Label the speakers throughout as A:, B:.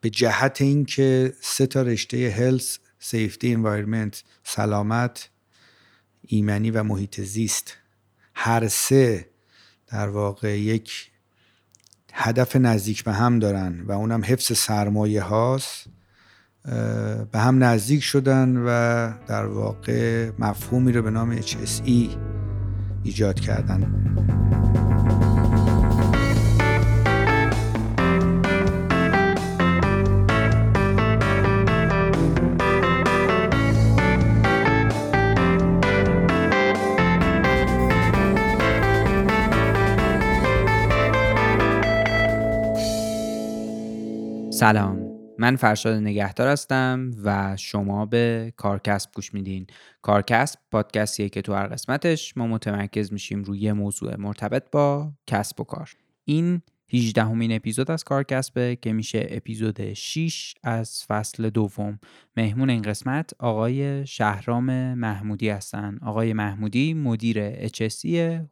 A: به جهت اینکه سه تا رشته هلس سیفتی انوایرمنت سلامت ایمنی و محیط زیست هر سه در واقع یک هدف نزدیک به هم دارن و اونم حفظ سرمایه هاست به هم نزدیک شدن و در واقع مفهومی رو به نام HSE ایجاد کردن.
B: سلام. من فرشاد نگهدار هستم و شما به کارکسب گوش میدین. کارکسب پادکستیه که تو هر قسمتش ما متمرکز میشیم روی موضوع مرتبط با کسب و کار. این 18 همین اپیزود از کارکسبه که میشه اپیزود 6 از فصل دوم. مهمون این قسمت آقای شهرام محمودی هستن. آقای محمودی مدیر HSE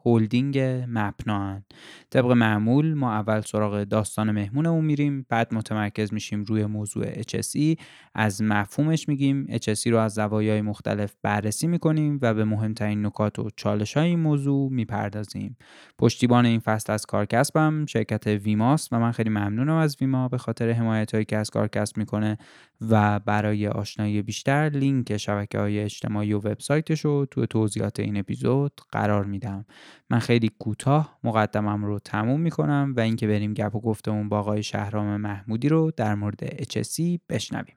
B: هولدینگ مپنان طبق معمول ما اول سراغ داستان مهمونمون میریم بعد متمرکز میشیم روی موضوع HSE از مفهومش میگیم HSE رو از زوایای مختلف بررسی می‌کنیم و به مهمترین نکات و چالش های این موضوع می‌پردازیم. پشتیبان این فصل از کارکسبم شرکت ویماست و من خیلی ممنونم از ویما به خاطر حمایت که از کارکسب می‌کنه. و برای آشنایی بیشتر لینک شبکه های اجتماعی و وبسایتش رو تو توضیحات این اپیزود قرار میدم. من خیلی کوتاه مقدمم رو تموم می‌کنم و اینکه بریم گپ و گفتمون با آقای شهرام محمودی رو در مورد HSC بشنویم.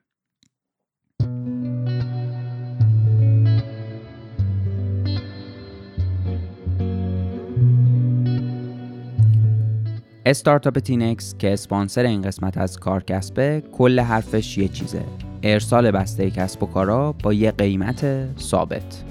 B: استارتاپ تینکس که اسپانسر این قسمت از کارکسبه کل حرفش یه چیزه. ارسال بسته کسب و کارا با یه قیمت ثابت.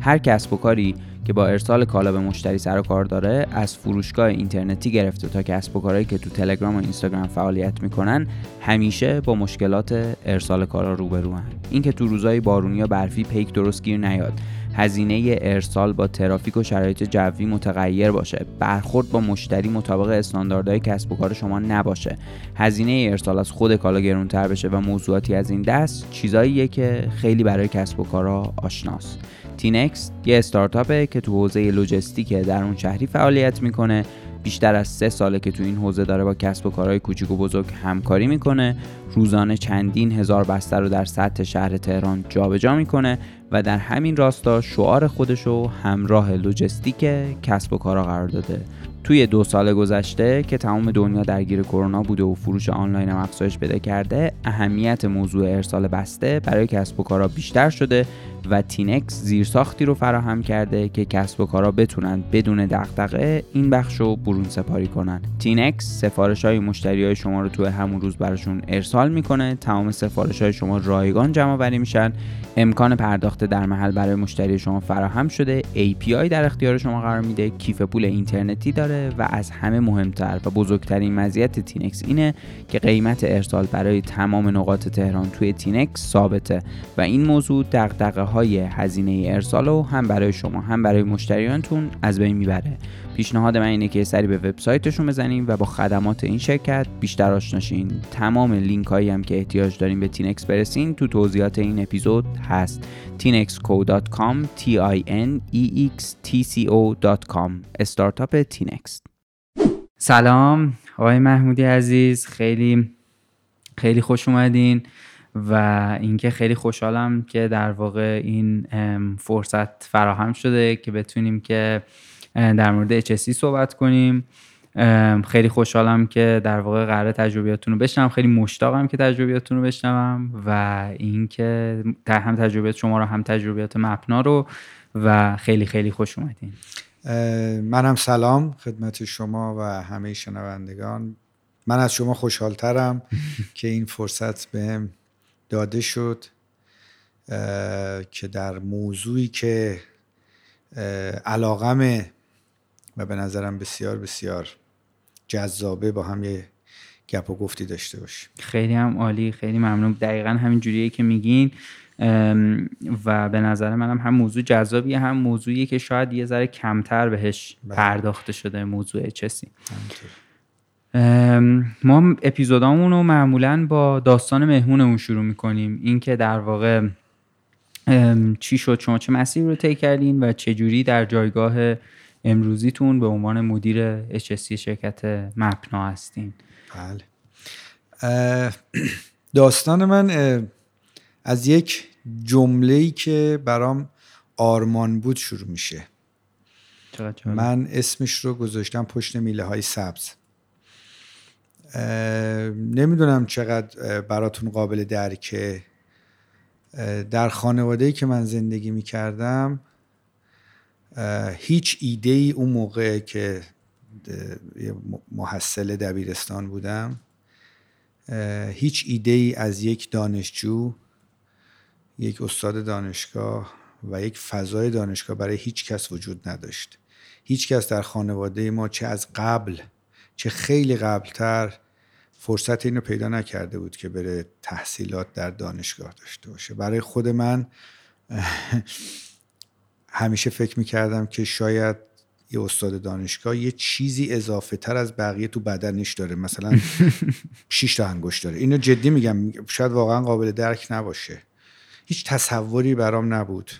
B: هر کسب و کاری که با ارسال کالا به مشتری سر و کار داره از فروشگاه اینترنتی گرفته تا کسب و کارهایی که تو تلگرام و اینستاگرام فعالیت می‌کنن همیشه با مشکلات ارسال کالا روبرو هن. اینکه تو روزای بارونی یا برفی پیک درست گیر نیاد. هزینه ارسال با ترافیک و شرایط جوی متغیر باشه. برخورد با مشتری مطابق استانداردهای کسب و کار شما نباشه. هزینه ارسال از خود کالا گرونتر بشه و موضوعاتی از این دست چیزاییه که خیلی برای کسب و کارها آشناست. تینکست یه استارتاپه که تو حوزه لوجستیک درون شهری فعالیت می‌کنه. بیشتر از سه ساله که تو این حوزه داره با کسب و کارهای کوچیک و بزرگ همکاری می‌کنه روزانه چندین هزار بسته رو در سطح شهر تهران جابجا می‌کنه و در همین راستا شعار خودشو همراه لوجستیک کسب و کارا قرار داده. توی دو سال گذشته که تمام دنیا درگیر کرونا بوده و فروش آنلاین هم افزایش پیدا کرده اهمیت موضوع ارسال بسته برای کسب و کارا بیشتر شده و تینکست زیرساختی رو فراهم کرده که کسب و کارا بتونن بدون دغدغه این بخش رو برون سپاری کنن. تینکست سفارش های مشتری های شما رو توی همون روز براشون ارسال می‌کنه. تمام سفارش های شما رایگان جمع آوری میشن. امکان پرداخت در محل برای مشتری شما فراهم شده. API در اختیار شما قرار میده. کیف پول اینترنتی داره و از همه مهمتر و بزرگترین مزیت تینکست اینه که قیمت ارسال برای تمام نقاط تهران توی تینکست ثابته و این موضوع دغدغه های هزینه ارسال رو هم برای شما هم برای مشتریانتون از بین می‌بره. پیشنهاد من اینه که سری به وبسایتشون بزنیم و با خدمات این شرکت بیشتر آشنا شین تمام لینک هایی هم که احتیاج داریم به تینکست برسین تو توضیحات این اپیزود هست. tinextco.com T I N E X T C O .com استارتاپ تینکست سلام آقای محمودی عزیز خیلی خیلی خوش اومدین. و اینکه خیلی خوشحالم که در واقع این فرصت فراهم شده که بتونیم که در مورد HSC صحبت کنیم. خیلی خوشحالم که در واقع قرار تجربیاتتون رو بشنم خیلی مشتاقم که تجربیاتتون رو بشنوم و اینکه هم تجربیات شما رو هم تجربیات مپنا رو و خیلی خیلی خوش اومدین.
A: منم سلام خدمت شما و همه شنوندگان. من از شما خوشحالترم که این فرصت بهم داده شد که در موضوعی که علاقمه و به نظرم بسیار بسیار جذابه با هم یه گپ و گفتی داشته باشیم.
B: خیلی هم عالی خیلی ممنون. دقیقا همین جوریه که میگین. و به نظر منم هم موضوع جذابیه هم موضوعی که شاید یه ذره کمتر بهش بله. پرداخته شده موضوع چسی. ما اپیزودامون رو معمولا با داستان مهمونمون شروع می‌کنیم. اینکه در واقع چی شد شما چه مسیری رو طی کردین و چه جوری در جایگاه امروزیتون به عنوان مدیر HSC شرکت مپنا هستین؟
A: بله. داستان من از یک جمله که برام آرمان بود شروع میشه. من اسمش رو گذاشتم پشت میله های سبز. نمی‌دونم چقدر براتون قابل درکه. در خانواده که من زندگی می‌کردم هیچ ایده ای اون موقع که محصل دبیرستان بودم هیچ ایده ای از یک دانشجو یک استاد دانشگاه و یک فضای دانشگاه برای هیچ کس وجود نداشت. هیچ کس در خانواده ما چه از قبل چه خیلی قبلتر فرصت اینو پیدا نکرده بود که بره تحصیلات در دانشگاه داشته باشه. برای خود من همیشه فکر می‌کردم که شاید یه استاد دانشگاه یه چیزی اضافه تر از بقیه تو بدنش داره. مثلا 6 تا انگشت داره. اینو جدی میگم شاید واقعا قابل درک نباشه. هیچ تصوری برام نبود.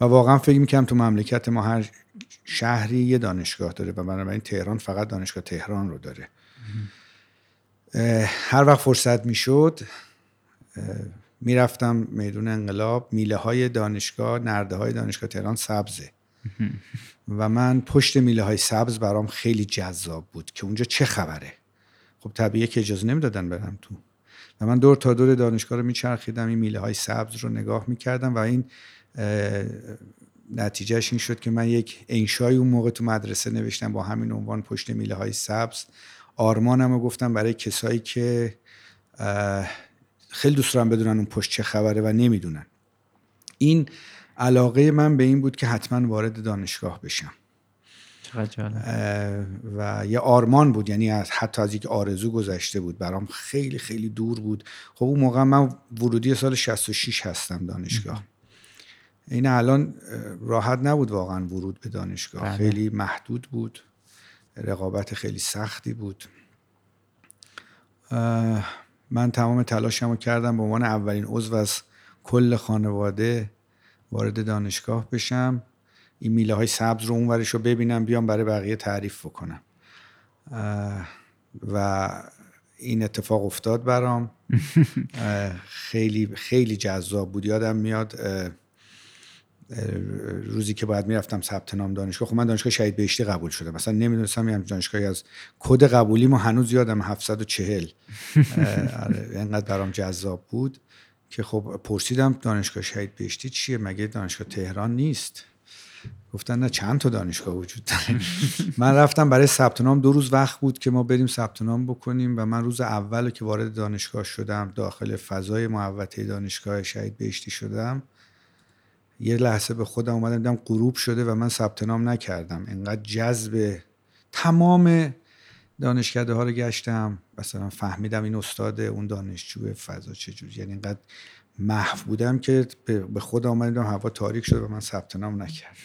A: و واقعا فکر می‌کنم تو مملکت ما هر شهری یه دانشگاه داره و بنابراین تهران فقط دانشگاه تهران رو داره. هر وقت فرصت می‌شد می‌رفتم میدون انقلاب میله های دانشگاه نرده های دانشگاه تهران سبزه. و من پشت میله های سبز برام خیلی جذاب بود که اونجا چه خبره؟ خب طبیعه که اجازه نمی‌دادن برم تو. و من دور تا دور دانشگاه رو میچرخیدم این میله های سبز رو نگاه می‌کردم و این نتیجهش این شد که من یک انشای اون موقع تو مدرسه نوشتم با همین عنوان پشت میله های سبز. آرمانم رو گفتم برای کسایی که خیلی دوست دارم بدونن اون پشت چه خبره و نمی‌دونن. این علاقه من به این بود که حتما وارد دانشگاه بشم. و یه آرمان بود یعنی حتی از یک آرزو گذشته بود. برام خیلی خیلی دور بود. خب اون موقع من ورودی سال 66 هستم دانشگاه. این الان راحت نبود واقعا ورود به دانشگاه. بله. خیلی محدود بود. رقابت خیلی سختی بود. من تمام تلاشمو کردم به عنوان اولین عضو از کل خانواده وارد دانشگاه بشم. این میله های سبز رو اونورش رو ببینم بیام برای بقیه تعریف بکنم. و این اتفاق افتاد برام. خیلی خیلی جذاب بود. یادم میاد روزی که باید می‌رفتم ثبت نام دانشگاه خب من دانشگاه شهید بهشتی قبول شدم مثلا نمی‌دونستم یه دانشگاهی از کد قبولی ما هنوز یادم 740 آره، اینقدر برام جذاب بود که خب پرسیدم دانشگاه شهید بهشتی چیه؟ مگه دانشگاه تهران نیست؟ گفتن نه چند تا دانشگاه وجود داره؟ من رفتم برای ثبت نام دو روز وقت بود که ما بریم ثبت نام بکنیم و من روز اول که وارد دانشگاه شدم داخل فضای محوطه دانشگاه شهید بهشتی شدم یه لحظه به خودم اومدم دیدم غروب شده و من ثبت نام نکردم. انقدر جذب تمام دانشکده ها رو گشتم. مثلا فهمیدم این استاد اون دانشجو فضا چجوری یعنی اینقدر محو بودم که به خود آمدم هوا تاریک شده و من ثبت نام نکردم.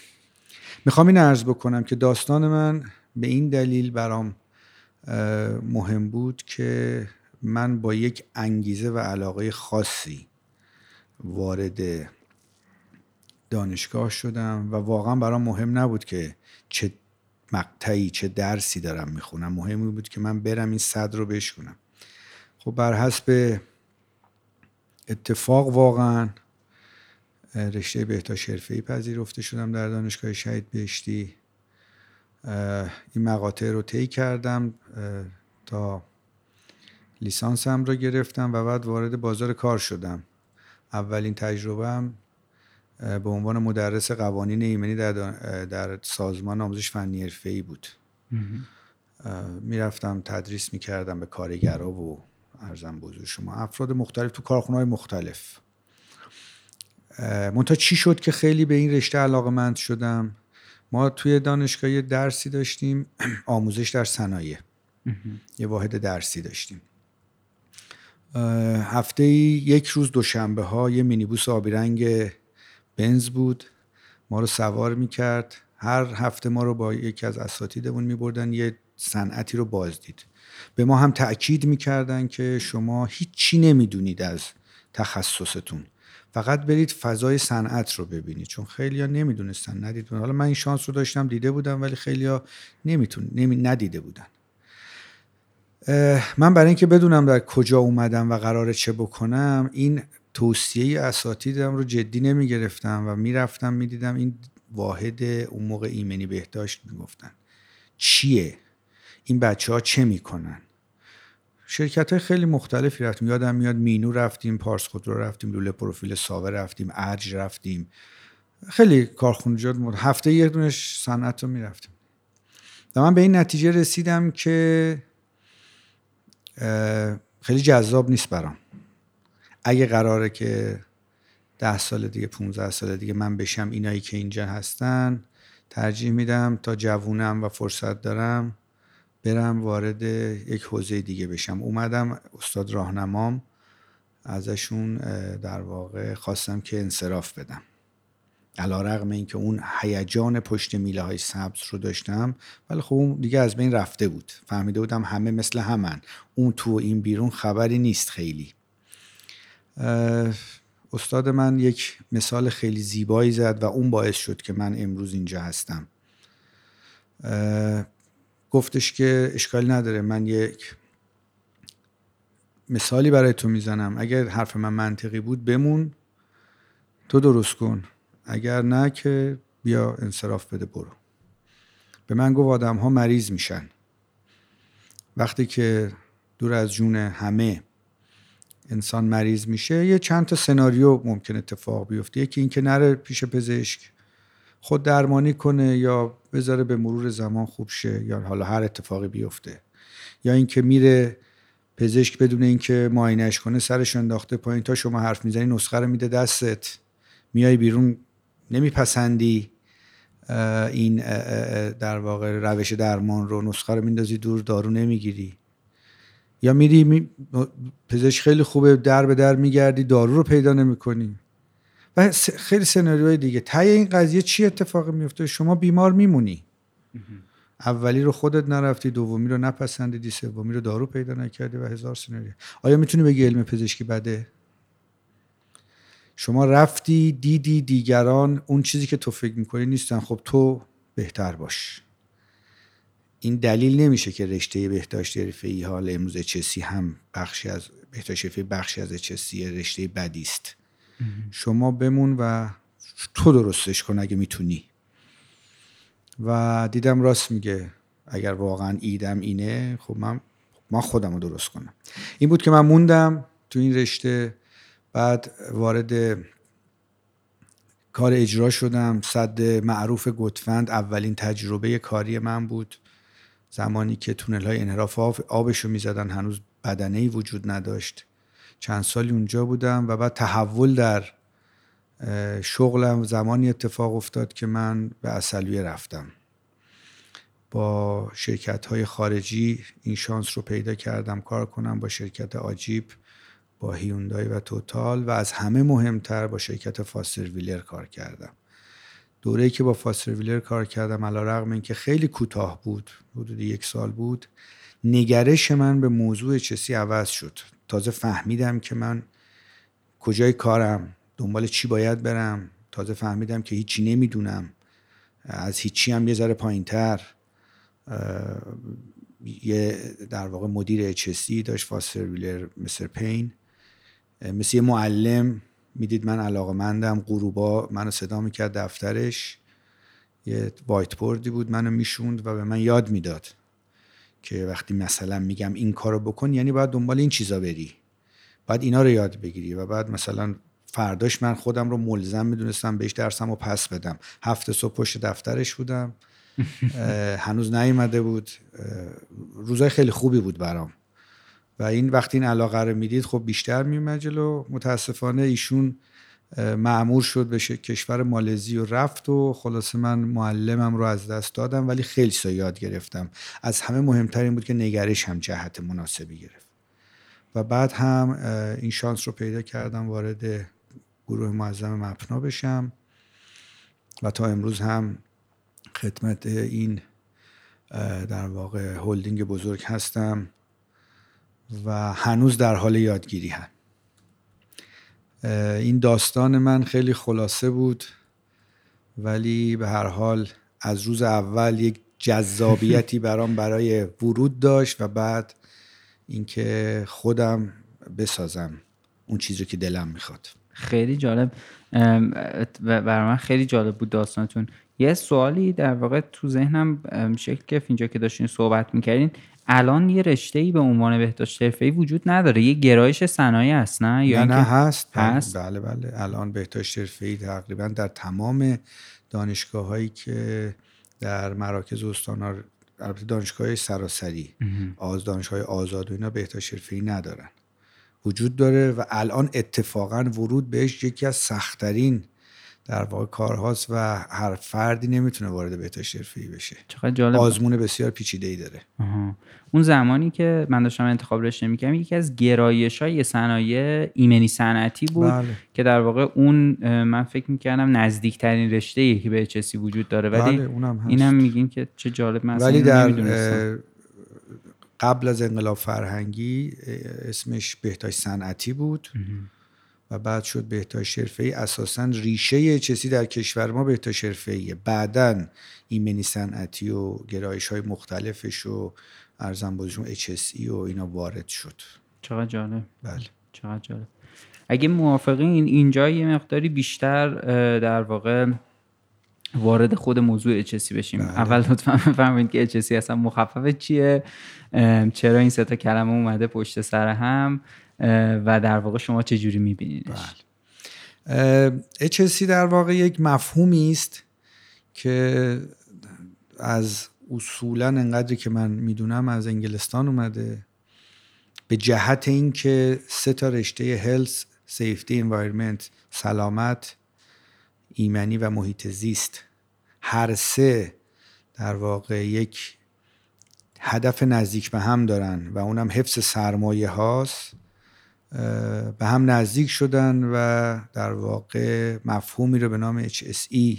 A: می‌خوام این عرض بکنم که داستان من به این دلیل برام مهم بود که من با یک انگیزه و علاقه خاصی وارد دانشگاه شدم و واقعا برام مهم نبود که چه مقطعی چه درسی دارم می‌خونم. مهم بود که من برم این صد رو بشکنم. خب بر حسب اتفاق واقعا رشته بهداشت حرفه‌ای پذیرفته شدم در دانشگاه شهید بهشتی. این مقاطع رو طی کردم تا لیسانسم رو گرفتم و بعد وارد بازار کار شدم. اولین تجربهم به عنوان مدرس قوانین ایمنی در, در سازمان آموزش فنی ای بود. می‌رفتم تدریس می‌کردم به کارگرا و ارزم بزرگ شما. افراد مختلف تو کارخونه های مختلف منتها چی شد که خیلی به این رشته علاقه مند شدم؟ ما توی دانشگاه یه درسی داشتیم آموزش در صنایع. یه واحد درسی داشتیم. هفته یک روز دوشنبه ها یه مینیبوس آبی رنگ بنز بود ما رو سوار می‌کرد. هر هفته ما رو با یکی از اساتیدمون میبردن یه صنعتی رو بازدید به ما هم تاکید می‌کردن که شما هیچی نمی‌دونید از تخصصتون. فقط برید فضای صنعت رو ببینید چون خیلیا نمی‌دونستن ندید حالا من این شانس رو داشتم دیده بودم ولی خیلیا نمیتون نمی ندیده بودن. من برای اینکه بدونم در کجا اومدم و قراره چه بکنم این توصیه اساتیدم رو جدی نمی گرفتم و می‌رفتم می‌دیدم این واحد اون موقع ایمنی بهداشت می‌گفتن. چیه؟ این بچه ها چه می‌کنن؟ شرکت های خیلی مختلفی رفتیم. یادم میاد مینو رفتیم پارس خودرو رفتیم لوله پروفیل ساوه رفتیم ارج رفتیم. خیلی کارخونجات مد هفته یک دونش صنعت رو می‌رفتیم. و من به این نتیجه رسیدم که خیلی جذاب نیست برام. اگه قراره که ده سال دیگه 15 سال دیگه من بشم اینایی که اینجا هستن ترجیح میدم تا جوونم و فرصت دارم برم وارد یک حوزه دیگه بشم. اومدم استاد راهنمام ازشون در واقع خواستم که انصراف بدم. علا رقم این که اون هیجان پشت میله های سبز رو داشتم ولی خب دیگه از بین رفته بود. فهمیده بودم همه مثل همن. اون تو این بیرون خبری نیست خیلی. استاد من یک مثال خیلی زیبایی زد و اون باعث شد که من امروز اینجا هستم. گفتش که اشکالی نداره من یک مثالی برای تو می‌زنم. اگر حرف من منطقی بود بمون تو درست کن. اگر نه که بیا انصراف بده برو. به من گفت آدم ها مریض میشن. وقتی که دور از جون همه انسان مریض میشه یه چند تا سناریو ممکن اتفاق بیفته. یکی اینکه نره پیش پزشک خود درمانی کنه یا بذاره به مرور زمان خوب شه یا حالا هر اتفاقی بیفته. یا اینکه میره پزشک بدون اینکه معاینش کنه سرش انداخته پایین تا شما حرف می‌زنی نسخه رو میده دستت. میای بیرون نمیپسندی این در واقع روش درمان رو نسخه رو میندازی دور دارو نمی‌گیری. یا میری می... پزشک خیلی خوبه در به در میگردی دارو رو پیدا نمی‌کنی. و خیلی سناریوهای دیگه. تای این قضیه چی اتفاق میفته شما بیمار میمونی. اولی رو خودت نرفتی دومی رو نپسندیدی سومی رو دارو پیدا نکردی و هزار سناریو. آیا می‌تونی بگی علم پزشکی بده؟ شما رفتی دیدی دیگران اون چیزی که تو فکر می‌کنی نیستن. خب تو بهتر باش. این دلیل نمیشه که رشته بهداشت حرفه‌ای حال امروز اچسی هم بخشی از بهداشت حرفه‌ای بخشی از اچسی رشته بدی است. شما بمون و تو درستش کن اگه می‌تونی. و دیدم راست میگه. اگر واقعا ایدم اینه خب من من خودم رو درست کنم. این بود که من موندم تو این رشته. بعد وارد کار اجرا شدم. صد معروف گتفند اولین تجربه کاری من بود. زمانی که تونل های انحراف آبش رو می‌زدن هنوز بدنه ای وجود نداشت. چند سالی اونجا بودم و بعد تحول در شغلم زمانی اتفاق افتاد که من به اصلویه رفتم. با شرکت های خارجی این شانس رو پیدا کردم کار کنم با شرکت آجیب با هیوندای و توتال و از همه مهمتر با شرکت فاستر ویلر کار کردم. دوره‌ای که با فاستر ویلر کار کردم علا رقم این که خیلی کوتاه بود حدود یک سال بود نگرش من به موضوع چسی عوض شد. تازه فهمیدم که من کجای کارم دنبال چی باید برم. تازه فهمیدم که هیچی نمی‌دونم. از هیچی هم یه ذره پایینتر. یه در واقع مدیر اچسی داشت فاستر ویلر مستر پین مثل یه معلم می‌دید من علاقه مندم. غروبا منو صدا می‌کرد دفترش. یه وایت بوردی بود منو می‌شوند و به من یاد می‌داد که وقتی مثلا میگم این کارو بکن یعنی باید دنبال این چیزا بری. باید اینا رو یاد بگیری و بعد مثلا فرداش من خودم رو ملزم می‌دونستم بهش درسم رو پس بدم. هفته صبح پشت دفترش بودم. هنوز نیومده بود. روزای خیلی خوبی بود برام. و این وقتی این علاقه رو می‌دید خب بیشتر میومد جلو. متاسفانه ایشون معمور شد به کشور مالزی و رفت و خلاصه من معلمم رو از دست دادم ولی خیلی سا یاد گرفتم. از همه مهمتر این بود که نگرش هم جهت مناسبی گرفت. و بعد هم این شانس رو پیدا کردم وارد گروه معظم مپنا بشم. و تا امروز هم خدمت این در واقع هلدینگ بزرگ هستم. و هنوز در حال یادگیری هم این داستان من خیلی خلاصه بود ولی به هر حال از روز اول یک جذابیتی برام برای ورود داشت و بعد اینکه خودم بسازم اون چیزی که دلم می‌خواد.
B: خیلی جالب. برای من خیلی جالب بود داستانتون. یه سوالی در واقع تو ذهنم شکل گرفت اینجا که داشتین صحبت می‌کردین. الان یه رشته ای به عنوان بهداشت حرفه‌ای وجود نداره. یه گرایش صنایع هست نه؟
A: یا نه, نه هست. هست؟ بله بله. الان بهداشت حرفه‌ای تقریبا در تمام دانشگاه هایی که در مراکز استانا البته دانشگاه سراسری آز دانشگاه آزاد و اینا بهداشت حرفه‌ای ندارن. وجود داره و الان اتفاقا ورود بهش یکی از سختترین در واقع کارهاست و هر فردی نمی‌تونه وارد بهداشت حرفه‌ای بشه.
B: چقدر جالب.
A: آزمون بسیار پیچیده ای داره
B: اون زمانی که من داشتم انتخاب رشته می‌کردم یکی از گرایش های صنایع ایمنی صنعتی بود بله. که در واقع اون من فکر می‌کردم نزدیکترین رشته ای که به چسی وجود داره. ولی بله اونم هست. اینم میگین که چه جالب. من
A: ولی در قبل از انقلاب فرهنگی اسمش بهداشت صنعتی بود. و بعد شد بهداشت حرفه‌ای اساسا ریشه چسی در کشور ما بهداشت حرفه‌ایه بعدا ایمنی صنعتی و گرایش های مختلفش و ارزم بازشون HSE و اینا وارد شد.
B: چقدر جالب.
A: بله.
B: چقدر جالب. اگه موافقین اینجا یه مقداری بیشتر در واقع وارد خود موضوع HSE بشیم. بله. اول لطفا بفهمید که HSE اصلا مخفف چیه؟ چرا این سه تا کلمه اومده پشت سر هم؟ و در واقع شما چه جوری میبینیدش.
A: HSC در واقع یک مفهومی است که از اصولا انقدری که من می‌دونم از انگلستان اومده به جهت اینکه سه تا رشته هلس سیفتی انوایرمنت سلامت ایمنی و محیط زیست هر سه در واقع یک هدف نزدیک به هم دارن و اونم حفظ سرمایه هاست به هم نزدیک شدن و در واقع مفهومی رو به نام HSE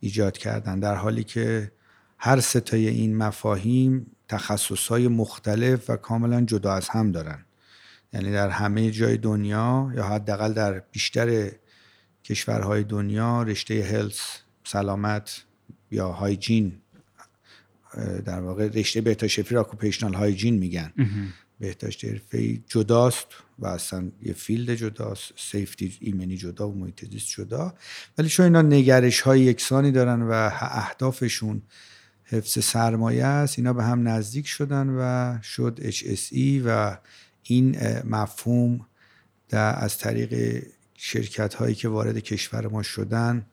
A: ایجاد کردن. در حالی که هر ستای این مفاهیم تخصصهای مختلف و کاملا جدا از هم دارن. یعنی در همه جای دنیا یا حداقل در بیشتر کشورهای دنیا رشته health سلامت یا hygiene در واقع رشته بهداشت حرفه‌ای رو occupational hygiene میگن. بهداشت حرفه‌ای جداست و اصلا یه field جداست safety ایمنی جدا و محیط زیست جدا. ولی چون اینا نگرش های یکسانی دارن و اهدافشون حفظ سرمایه است. اینا به هم نزدیک شدن و شد HSE و این مفهوم در از طریق شرکت هایی که وارد کشور ما شدن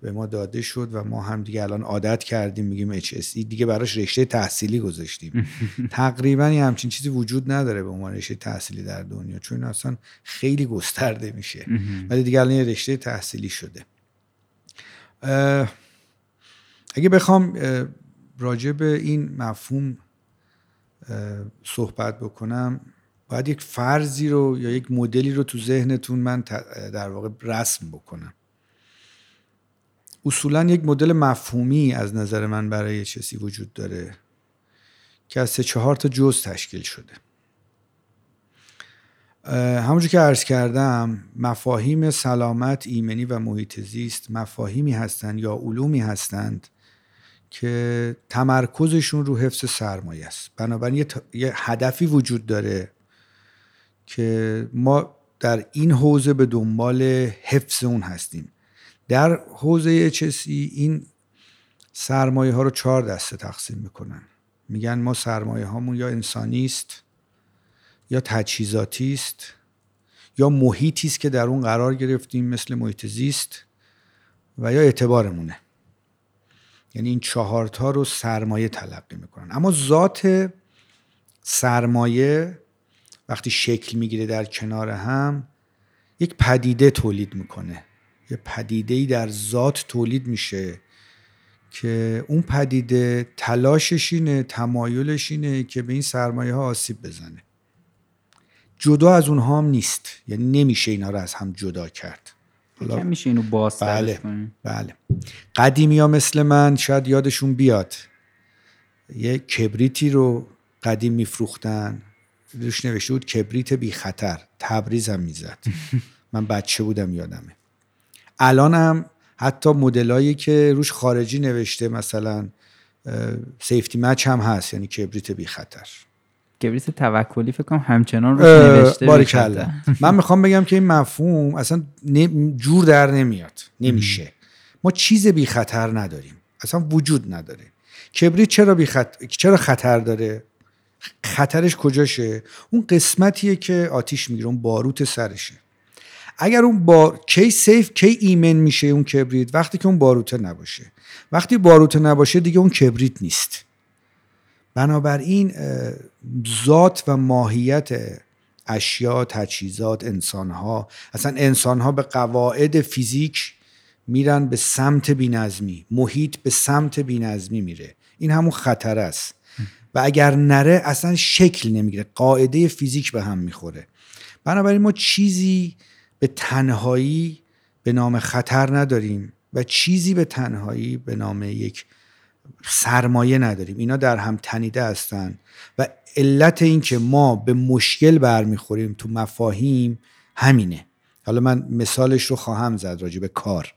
A: به ما داده شد و ما هم دیگه الان عادت کردیم میگیم HSE دیگه براش رشته تحصیلی گذاشتیم. تقریبا یه همچین چیزی وجود نداره به عنوان رشته تحصیلی در دنیا چون اصلا خیلی گسترده میشه. ولی دیگه الان یه رشته تحصیلی شده. اگه بخوام راجع به این مفهوم صحبت بکنم باید یک فرضی رو یا یک مدلی رو تو ذهنتون من در واقع رسم بکنم. اصولا یک مدل مفهومی از نظر من برای چیزی وجود داره که از سه چهار تا جز تشکیل شده. همونجور که عرض کردم مفاهیم سلامت ایمنی و محیط زیست مفاهیمی هستند یا علومی هستند که تمرکزشون رو حفظ سرمایه است. بنابراین یه هدفی وجود داره که ما در این حوزه به دنبال حفظ اون هستیم. در حوزه HSE این سرمایه ها رو چهار دسته تقسیم می‌کنن. میگن ما سرمایه هامون یا انسانی است یا تجهیزاتی است یا محیطی است که در اون قرار گرفتیم مثل محیط زیست و یا اعتبارمونه. یعنی این چهارتا رو سرمایه تلقی می‌کنن. اما ذات سرمایه وقتی شکل می‌گیره در کنار هم یک پدیده تولید می‌کنه. یه پدیده ای در ذات تولید میشه که اون پدیده تلاشش اینه تمایلش اینه که به این سرمایه ها آسیب بزنه. جدا از اونها هم نیست. یعنی نمیشه اینا رو از هم جدا کرد.
B: حالا میشه اینو
A: بله بله. قدیمی ها مثل من شاید یادشون بیاد. یه کبریتی رو قدیم میفروختن. روش نوشته بود کبریت بی خطر. تبریز هم می‌زد. من بچه بودم یادمه. الان هم حتی مدلایی که روش خارجی نوشته مثلا سیفتی مچ هم هست یعنی کبریت بی خطر
B: کبریت توکلی فکر کنم همچنان روش نوشته
A: من می‌خوام بگم که این مفهوم اصلا جور در نمیاد. نمیشه. ما چیز بی خطر نداریم. اصلا وجود نداره. کبریت چرا بی چرا خطر داره؟ خطرش کجاشه؟ اون قسمتیه که آتیش می‌گیره اون باروت سرشه. اگر اون با کی سیف کی ایمن میشه اون کبریت وقتی که اون باروته نباشه. وقتی باروته نباشه دیگه اون کبریت نیست. بنابراین ذات و ماهیت اشیا تجهیزات انسانها اصلا انسانها به قواعد فیزیک میرن به سمت بینظمی محیط به سمت بینظمی میره. این همون خطر است. و اگر نره اصلا شکل نمی‌گیره. قاعده فیزیک به هم می‌خوره. بنابراین ما چیزی به تنهایی به نام خطر نداریم و چیزی به تنهایی به نام یک سرمایه نداریم. اینا در هم تنیده هستند و علت این که ما به مشکل برمیخوریم تو مفاهیم همینه. حالا من مثالش رو خواهم زد راجع به کار.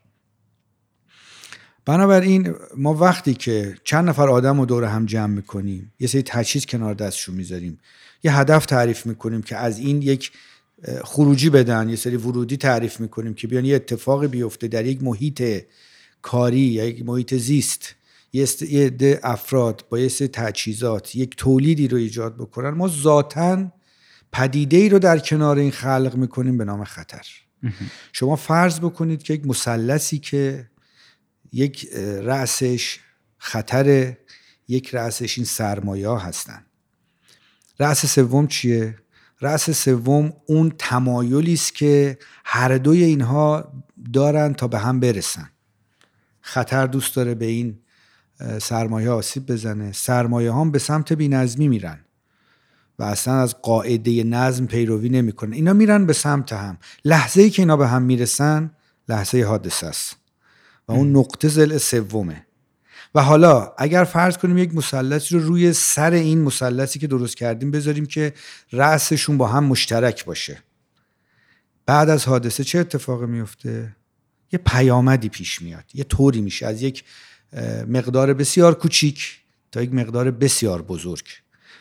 A: بنابراین ما وقتی که چند نفر آدم رو دور هم جمع می‌کنیم یه سری تجهیز کنار دستشون می‌ذاریم. یه هدف تعریف می‌کنیم که از این یک خروجی بدن یه سری ورودی تعریف می‌کنیم که بیان یه اتفاقی بیفته در یک محیط کاری یا یک محیط زیست. یه عده افراد با یه سری تجهیزات یک تولیدی رو ایجاد بکنن. ما ذاتا پدیده ای رو در کنار این خلق می‌کنیم به نام خطر. شما فرض بکنید که یک مثلثی که یک رأسش خطر یک رأسش این سرمایه ها هستن. رأس سوم چیه؟ رأس سوم اون تمایلی است که هر دوی اینها دارن تا به هم برسن. خطر دوست داره به این سرمایه آسیب بزنه. سرمایه هم به سمت بینظمی میرن و اصلا از قاعده نظم پیروی نمی‌کنن. اینا میرن به سمت هم. لحظه ای که اینا به هم می‌رسن لحظه حادثه است. و اون نقطه زل سومه. و حالا اگر فرض کنیم یک مثلثی رو روی سر این مثلثی که درست کردیم بذاریم که رأسشون با هم مشترک باشه. بعد از حادثه چه اتفاقی میفته؟ یه پیامدی پیش میاد. یه طوری میشه. از یک مقدار بسیار کوچیک تا یک مقدار بسیار بزرگ.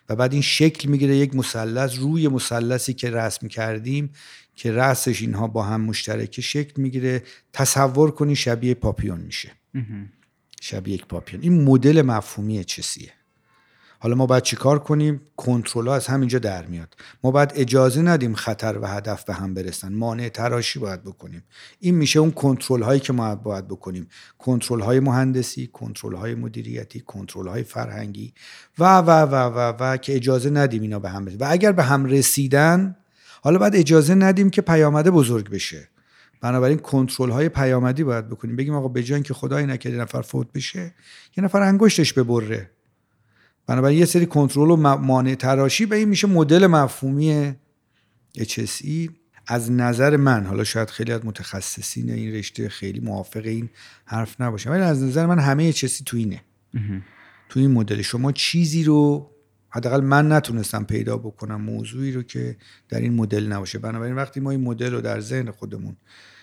A: و بعد این شکل می‌گیره یک مثلث روی مثلثی که رسم کردیم که رأسش اینها با هم مشترکه شکل می‌گیره. تصور کنی شبیه پاپیون میشه. شبیه یک پاپیون. این مدل مفهومی چسیه حالا ما باید چیکار کنیم؟ کنترل از همینجا در میاد. ما باید اجازه ندیم خطر و هدف به هم برسن. مانع تراشی باید بکنیم. این میشه اون کنترل هایی که ما باید بکنیم. کنترل های مهندسی کنترل های مدیریتی کنترل های فرهنگی و و و و و که اجازه ندیم اینا به هم برسن. و اگر به هم رسیدن حالا باید اجازه ندیم که پیامده بزرگ بشه. بنابراین کنترل های پیامدی باید بکنیم. بگیم آقا به که خدای نکرده نفر فوت بشه یه نفر انگشتش ببره بنابراین یه سری کنترل و مانع تراشی به این میشه مدل مفهومی HSE از نظر من حالا شاید خیلی از متخصصین این رشته خیلی موافق این حرف نباشن ولی از نظر من همه HSE تو اینه. تو این مدل. شما چیزی رو حداقل من نتونستم پیدا بکنم موضوعی رو که در این مدل نباشه. بنابراین وقتی ما این مدل رو در ذهن خودمون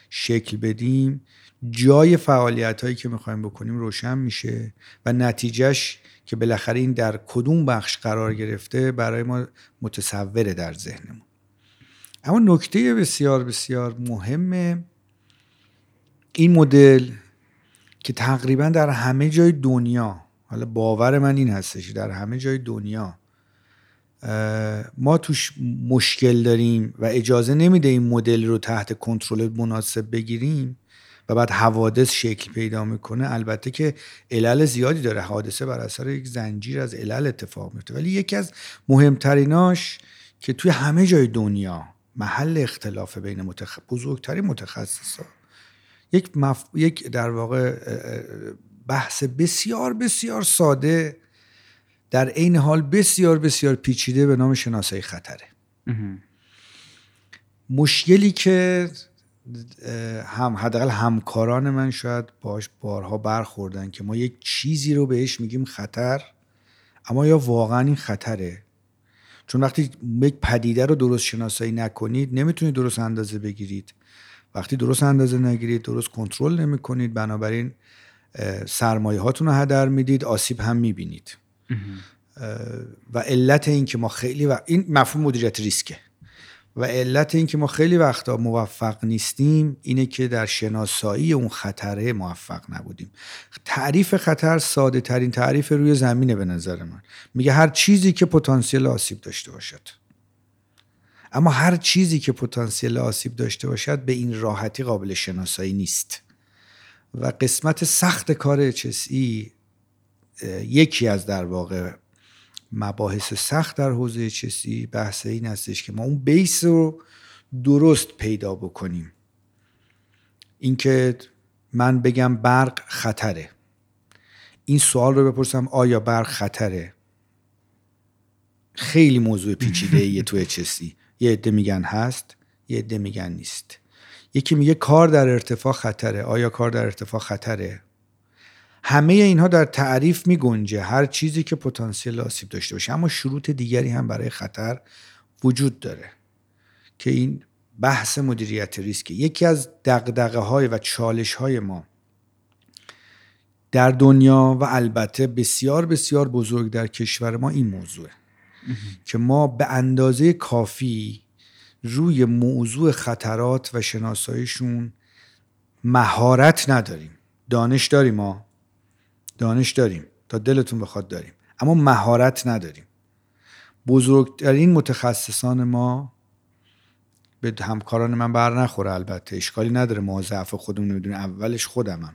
A: شکل بدیم جای فعالیت هایی که می‌خوایم بکنیم روشن میشه و نتیجهش که بالاخره این در کدوم بخش قرار گرفته برای ما متصوره در ذهنمون. اما نکته بسیار بسیار مهم این مدل که تقریبا در همه جای دنیا حالا باور من این هستش در همه جای دنیا ما توش مشکل داریم و اجازه نمیده این مدل رو تحت کنترل مناسب بگیریم و بعد حوادث شکل پیدا می‌کنه. البته که علل زیادی داره. حادثه بر اثر یک زنجیر از علل اتفاق میفته ولی یکی از مهمتریناش که توی همه جای دنیا محل اختلاف بین متخ... بزرگترین متخصصا یک, مف... یک در واقع بحث بسیار بسیار ساده در عین حال بسیار بسیار پیچیده به نام شناسایی خطره. مشکلی که هم حداقل همکاران من شاید باش بارها برخوردن که ما یک چیزی رو بهش میگیم خطر اما یا واقعا این خطره؟ چون وقتی یک پدیده رو درست شناسایی نکنید نمی‌تونید درست اندازه بگیرید. وقتی درست اندازه نگیرید درست کنترل نمی‌کنید بنابراین سرمایه هاتون رو هدر می‌دید آسیب هم می‌بینید. و علت این که ما خیلی و این مفهوم مدیریت ریسکه. و علت این که ما خیلی وقتا موفق نیستیم اینه که در شناسایی اون خطره موفق نبودیم. تعریف خطر ساده ترین تعریف روی زمینه به نظر من. میگه هر چیزی که پتانسیل آسیب داشته باشد. اما هر چیزی که پتانسیل آسیب داشته باشد به این راحتی قابل شناسایی نیست. و قسمت سخت کار HSE یکی از در واقع مباحث سخت در حوزه چسی بحث این هستش که ما اون بیس رو درست پیدا بکنیم. اینکه من بگم برق خطره. این سوال رو بپرسم آیا برق خطره؟ خیلی موضوع پیچیده یه تو چسی یه عده میگن هست یه عده میگن نیست. یکی میگه کار در ارتفاع خطره. آیا کار در ارتفاع خطره؟ همه اینها در تعریف می گنجه هر چیزی که پتانسیل آسیب داشته باشه. اما شروط دیگری هم برای خطر وجود داره که این بحث مدیریت ریسک. یکی از دقدقه های و چالش های ما در دنیا و البته بسیار بسیار بزرگ در کشور ما این موضوعه. که ما به اندازه کافی روی موضوع خطرات و شناساییشون مهارت نداریم. دانش داریم ما. دانش داریم تا دلتون بخواد داریم. اما مهارت نداریم. بزرگترین متخصصان ما به همکاران من بر نخوره البته. اشکالی نداره ما ضعف خودمون نمی‌دونیم اولش خودمم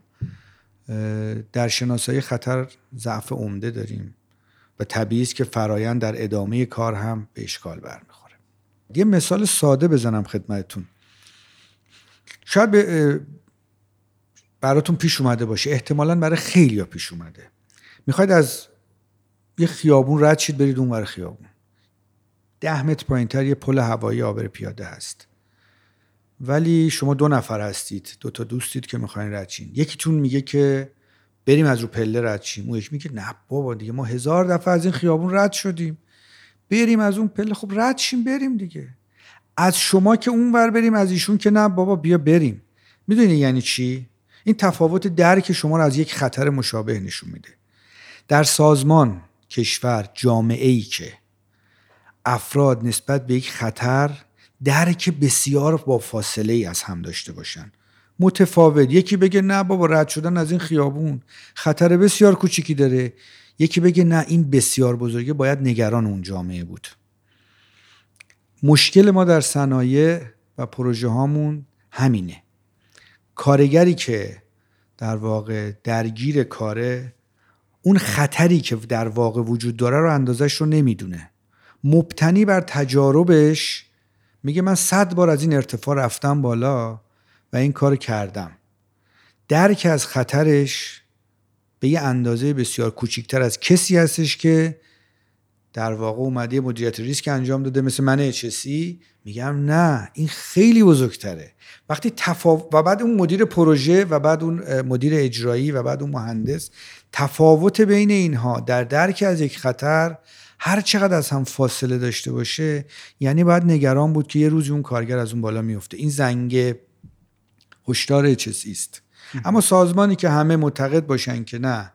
A: در شناسایی خطر ضعف عمده داریم. و طبیعی است که فرایند در ادامه کار هم به اشکال برمیخوره یه مثال ساده بزنم خدمتتون. شاید به براتون پیش اومده باشه. احتمالا برای خیلی پیش اومده. می‌خواید از یه خیابون رد شید برید اون خیابون. ده متر پایین تر یه پل هوایی آبر پیاده هست. ولی شما دو نفر هستید دو تا دوستید که می‌خواین رد شین. یکیتون میگه که بریم از رو پله رد شیم. اون یکی میگه نه بابا دیگه ما هزار دفعه از این خیابون رد شدیم. بریم از اون پله. خب رد شیم بریم دیگه. از شما که اون ور بریم از ایشون که نه بابا بیا بریم. می‌دونی یعنی چی؟ این تفاوت درک شما رو از یک خطر مشابه نشون میده. در سازمان کشور جامعه ای که افراد نسبت به یک خطر درک بسیار با فاصله ای از هم داشته باشن. متفاوت. یکی بگه نه بابا رد شدن از این خیابون خطر بسیار کوچیکی داره. یکی بگه نه این بسیار بزرگه باید نگران اون جامعه بود. مشکل ما در صنایع و پروژه هامون همینه. کارگری که در واقع درگیر کاره اون خطری که در واقع وجود داره رو اندازش رو نمی‌دونه. مبتنی بر تجاربش میگه من صد بار از این ارتفاع رفتم بالا و این کار کردم. درک از خطرش به یه اندازه بسیار کوچیکتر از کسی هستش که در واقع اومده مدیریت ریسک انجام داده مثل من اچسی میگم نه این خیلی بزرگتره. وقتی تفاوت و بعد اون مدیر پروژه و بعد اون مدیر اجرایی و بعد اون مهندس تفاوت بین اینها در درک از یک خطر هر چقدر از هم فاصله داشته باشه یعنی باید نگران بود که یه روزی اون کارگر از اون بالا میفته این زنگ هشدار چیزی است. اما سازمانی که همه معتقد باشن که نه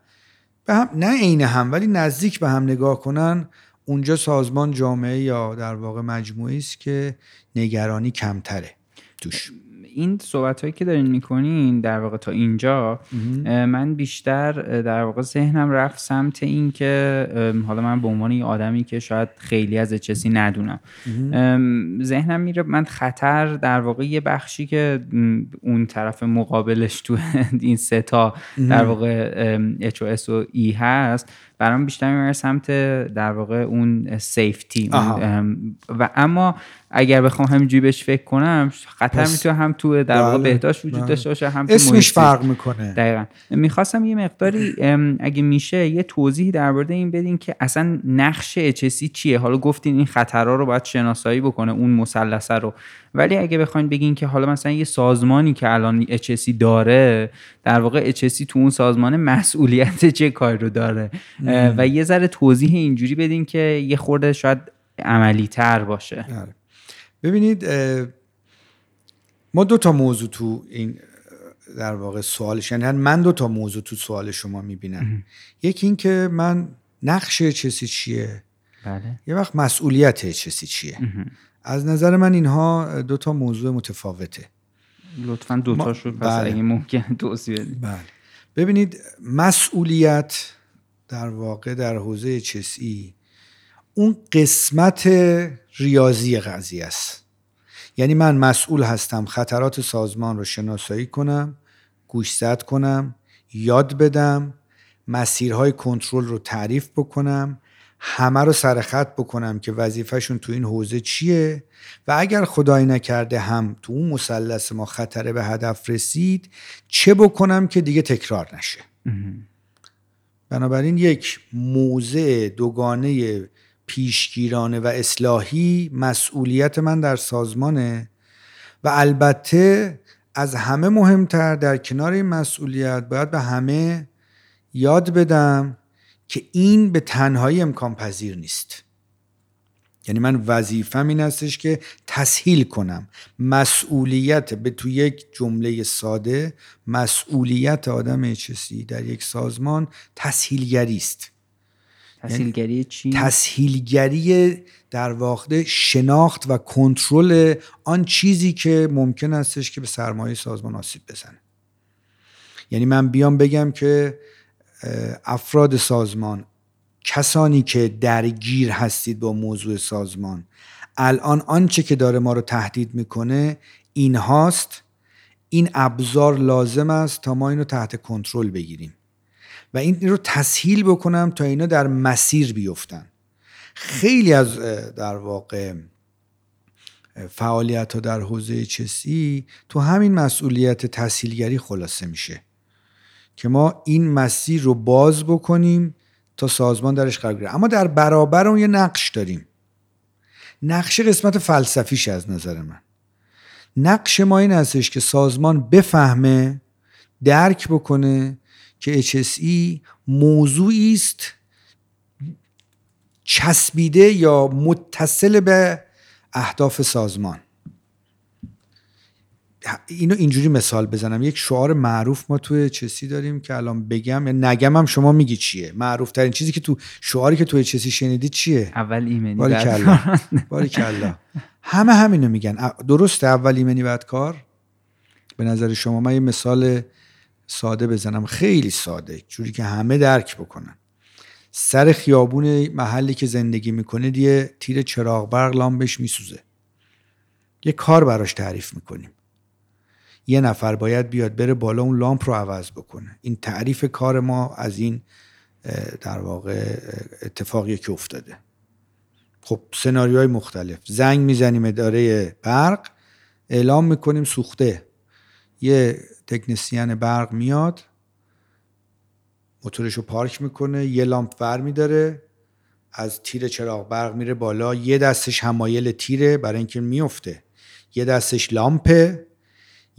A: به هم نه عین هم ولی نزدیک به هم نگاه کنن اونجا سازمان جامعه یا در واقع مجموعی است که نگرانی کمتره توش.
B: این صحبت هایی که دارین می‌کنین در واقع تا اینجا من بیشتر در واقع ذهنم رفت سمت این که حالا من به عنوان یه آدمی که شاید خیلی از چیزی ندونم. ذهنم میره من خطر در واقع یه بخشی که اون طرف مقابلش تو این سه تا در واقع HOS و E هست. برام بیشتر می‌بره سمت در واقع اون سیفتی و اما اگر بخوام همینجوری بهش فکر کنم خطر می‌تونه هم تو در واقع بله، بهداشت وجود بله. داشته باشه هم تو
A: اسمش فرق می‌کنه.
B: دقیقا. می‌خواستم یه مقداری اگه میشه یه توضیح درباره این بدین که اصلا نقش اچسی چیه؟ حالا گفتین این خطرها رو باید شناسایی بکنه اون مثلثه رو. ولی اگه بخواین بگین که حالا مثلا یه سازمانی که الان HSC داره در واقع HSC تو اون سازمان مسئولیت چه کاری رو داره؟ و یه ذره توضیح اینجوری بدین که یه خورده شاید عملی تر باشه.
A: آره. ببینید ما دو تا موضوع تو این در واقع سوالش یعنی من دو تا موضوع تو سوال شما می‌بینم. یکی این که من نقش چسی چیه؟
B: بله.
A: یه وقت مسئولیت چسی چیه؟ از نظر من اینها دو تا موضوع متفاوته.
B: لطفا دو تاشو پس بله. اگه ممکن توضیح بدید
A: بله. ببینید مسئولیت در واقع در حوزه چسی اون قسمت ریاضی قضیه است. یعنی من مسئول هستم خطرات سازمان رو شناسایی کنم گوشزد کنم یاد بدم مسیرهای کنترل رو تعریف بکنم همه رو سرخط بکنم که وظیفهشون تو این حوزه چیه و اگر خدای نکرده هم تو اون مثلث ما خطره به هدف رسید چه بکنم که دیگه تکرار نشه؟ بنابراین یک موضع دوگانه پیشگیرانه و اصلاحی مسئولیت من در سازمانه و البته از همه مهمتر در کنار این مسئولیت باید به همه یاد بدم که این به تنهایی امکان پذیر نیست. یعنی من وظیفم این هستش که تسهیل کنم. مسئولیت به تو یک جمله ساده مسئولیت آدم اچسی در یک سازمان تسهیلگری است.
B: تسهیلگری یعنی چی؟
A: تسهیلگری در واقع شناخت و کنترل آن چیزی که ممکن استش که به سرمایه سازمان آسیب بزنه. یعنی من بیام بگم که افراد سازمان کسانی که درگیر هستید با موضوع سازمان الان آنچه که داره ما رو تهدید می‌کنه این هاست این ابزار لازم است تا ما اینو تحت کنترل بگیریم. و این رو تسهیل بکنم تا اینا در مسیر بیفتن. خیلی از در واقع فعالیت ها در حوزه چسی تو همین مسئولیت تسهیلگری خلاصه میشه. که ما این مسیر رو باز بکنیم تا سازمان درش قرار گیره اما در برابر اون یه نقش داریم. نقش قسمت فلسفیش از نظر من. نقش ما این هستش که سازمان بفهمه درک بکنه که HSE موضوعی است چسبیده یا متصل به اهداف سازمان. اینو اینجوری مثال بزنم. یک شعار معروف ما توی چسی داریم که الان بگم یا نگم هم شما میگی چیه. معروف ترین چیزی که تو شعاری که توی چسی شنیدی چیه؟
B: اول ایمنی
A: باری کلا. همه همینو میگن. درسته اول ایمنی بعد کار؟ به نظر شما من یه مثال ساده بزنم. خیلی ساده. جوری که همه درک بکنن. سر خیابون محلی که زندگی می‌کنه دیگه تیر چراغ برق لامبش میسوزه. یه کار براش تعریف می‌کنیم. یه نفر باید بیاد بره بالا اون لامپ رو عوض بکنه. این تعریف کار ما از این در واقع اتفاقی که افتاده. خب سناریوهای مختلف. زنگ می‌زنیم اداره برق. اعلام می‌کنیم سوخته. یه تکنسیان برق میاد. موتورش رو پارک می‌کنه. یه لامپ ور میداره. از تیر چراغ برق میره بالا. یه دستش همایل تیره. برای اینکه میفته یه دستش لامپه.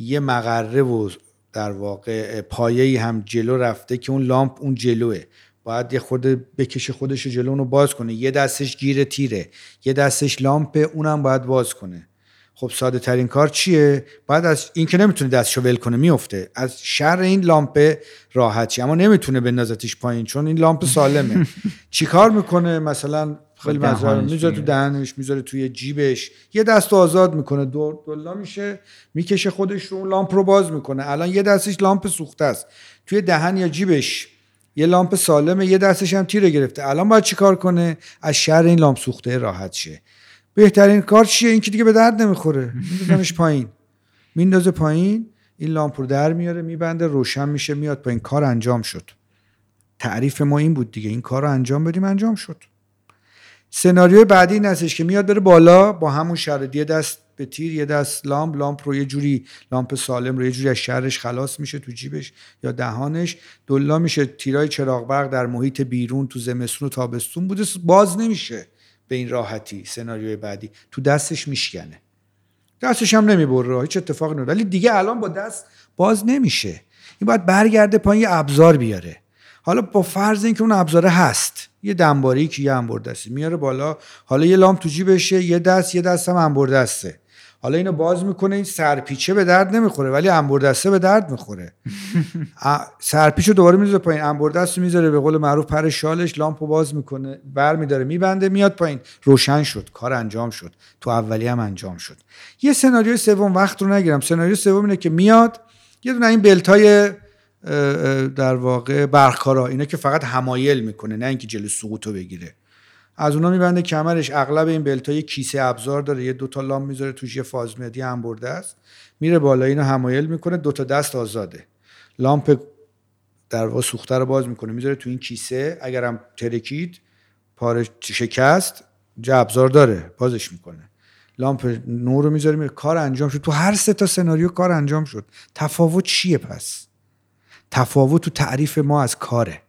A: یه مقره و در واقع پایه هم جلو رفته که اون لامپ اون جلوه. باید یه خورده بکشه خودش جلو اونو باز کنه. یه دستش گیر تیره یه دستش لامپه اونم باید باز کنه. خب ساده ترین کار چیه؟ بعد از این که نمی‌تونه دستشو ول کنه میفته از شر این لامپ راحت چی اما نمی‌تونه بندازتش پایین چون این لامپ سالمه. چیکار می‌کنه؟ مثلا خیلی مزرعه می‌ذاره تو دهنش می‌ذاره توی جیبش. یه دست آزاد می‌کنه دور دلا میشه می‌کشه خودش رو لامپ رو باز می‌کنه. الان یه دستش لامپ سوخته است. توی دهن یا جیبش یه لامپ سالمه یه دستش هم تیره گرفته. الان باید چیکار کنه؟ از شر این لامپ سوخته راحت شه. بهترین کار چیه؟ این که دیگه به درد نمی‌خوره. میندازمش پایین. میندازه پایین این لامپ رو در میاره میبنده روشن میشه میاد پایین. کار انجام شد. تعریف ما این بود دیگه. این کار رو انجام بدیم انجام شد. سناریوی بعدی این هستش که میاد بره بالا با همون شرط یه دست به تیر یه دست لامپ. لامپ رو یه جوری لامپ سالم رو یه جوری از شرش خلاص میشه تو جیبش یا دهانش. دلا میشه تیرای چراغ برق در محیط بیرون تو زمستون و تابستون بوده. باز نمیشه به این راحتی سناریوی بعدی. تو دستش میشکنه. دستش هم نمی‌بره. هیچ اتفاقی نمیفته ولی دیگه الان با دست باز نمیشه. این باید برگرده پایین یه ابزار بیاره. حالا با فرض اینکه اون ابزاره هست. یه دنباری که یه انبردستی میاره بالا. حالا یه لامپ تو جیبشه یه دست یه دست هم انبردسته حالا اینو باز می‌کنه این سرپیچه به درد نمی‌خوره ولی انبردسته به درد می‌خوره. سرپیچ رو دوباره می‌ذاره پایین انبردست رو می‌ذاره به قول معروف پر شالش لامپ رو باز می‌کنه بر میداره میبنده میاد پایین. روشن شد کار انجام شد. تو اولی هم انجام شد. یه سناریو سوم وقت رو نگیرم. سناریو سوم اینه که میاد یه دونه این بلتای در واقع برخکارا اینا که فقط همایل می‌کنه نه اینکه جلو سقوطو بگیره. از اونا میبنده کمرش. اغلب این بلت یه کیسه ابزار داره. یه دوتا لام می‌ذاره توش یه فازمدی هم برده است. میره بالا اینو همایل می‌کنه. دوتا دست آزاده. لامپ در واقع سوخته رو باز می‌کنه. می‌ذاره تو این کیسه. اگرم ترکید پاره شکست جا داره. بازش می‌کنه. لامپ نور رو می‌ذاره میره. کار انجام شد. تو هر سه تا سناریو کار انجام شد. تفاوت چیه پس؟ تفاوت تو تعریف ما از کاره.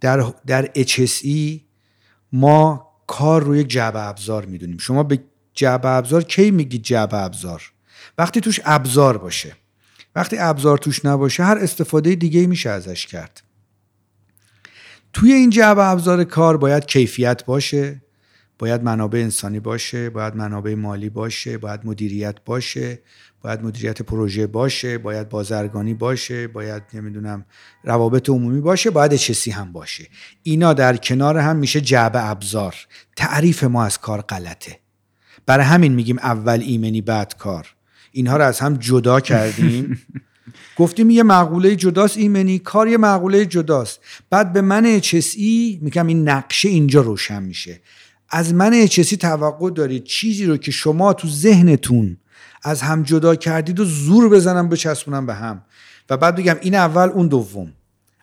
A: در در HSE ما کار رو یک جعبه ابزار می‌دونیم. شما به جعبه ابزار کی میگید جعبه ابزار؟ وقتی توش ابزار باشه. وقتی ابزار توش نباشه هر استفاده دیگه میشه ازش کرد. توی این جعبه ابزار کار باید کیفیت باشه باید منابع انسانی باشه باید منابع مالی باشه باید مدیریت باشه باید مدیریت پروژه باشه باید بازرگانی باشه باید نمی‌دونم روابط عمومی باشه باید چسی هم باشه. اینا در کنار هم میشه جعبه ابزار. تعریف ما از کار غلطه. برای همین میگیم اول ایمنی بعد کار. اینها رو از هم جدا کردیم. گفتیم یه مقوله جداست ایمنی کار یه مقوله جداست. بعد به من HSE میگم این نقشه اینجا روشن میشه. از من HSE توقع دارید چیزی رو که شما تو ذهنتون از هم جدا کردید و زور بزنم بچسبونم به هم. و بعد بگم این اول اون دوم.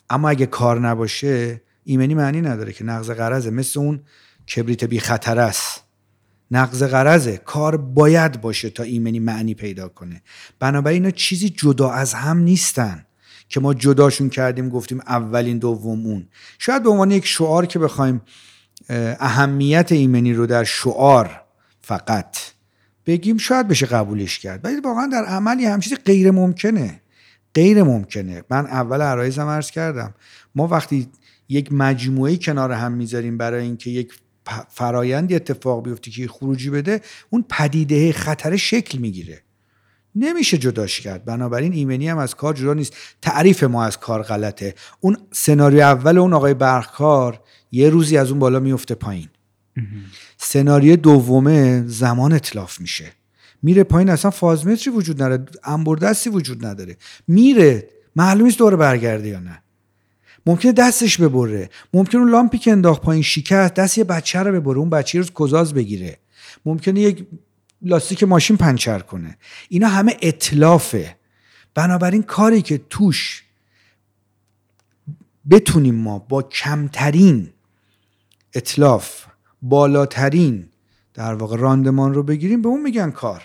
A: اما اگه کار نباشه ایمنی معنی نداره که نقض قرضه مثل اون کبریت بی خطر است. نقض قرضه کار باید باشه تا ایمنی معنی پیدا کنه. بنابراین اینا چیزی جدا از هم نیستن که ما جداشون کردیم گفتیم اولین دوم اون. شاید به عنوان یک شعار که بخوایم اهمیت ایمنی رو در شعار فقط بگیم شاید بشه قبولش کرد. ولی واقعا در عملی هم چیزی غیر ممکنه. غیر ممکنه. من اول عرایزم عرض کردم. ما وقتی یک مجموعه کنار هم می‌ذاریم برای اینکه یک فرایندی اتفاق بیفته که خروجی بده اون پدیده خطر شکل می‌گیره. نمیشه جداش کرد. بنابراین ایمنی هم از کار جدا نیست. تعریف ما از کار غلطه. اون سناریو اول اون آقای برخکار یه روزی از اون بالا میفته پایین. سناریو دومه زمان اطلاف میشه. میره پایین اصلا فازمتری وجود نداره انبردستی وجود نداره. میره معلوم نیست دوره برگرده یا نه. ممکنه دستش ببره. ممکنه اون لامپی که انداخت پایین شکست دست یه بچه رو ببره اون بچه رو کزاز بگیره. ممکنه یک لاستیک ماشین پنچر کنه. اینا همه اطلافه. بنابراین کاری که توش بتونیم ما با کمترین اطلاف بالاترین در واقع راندمان رو بگیریم به اون میگن کار.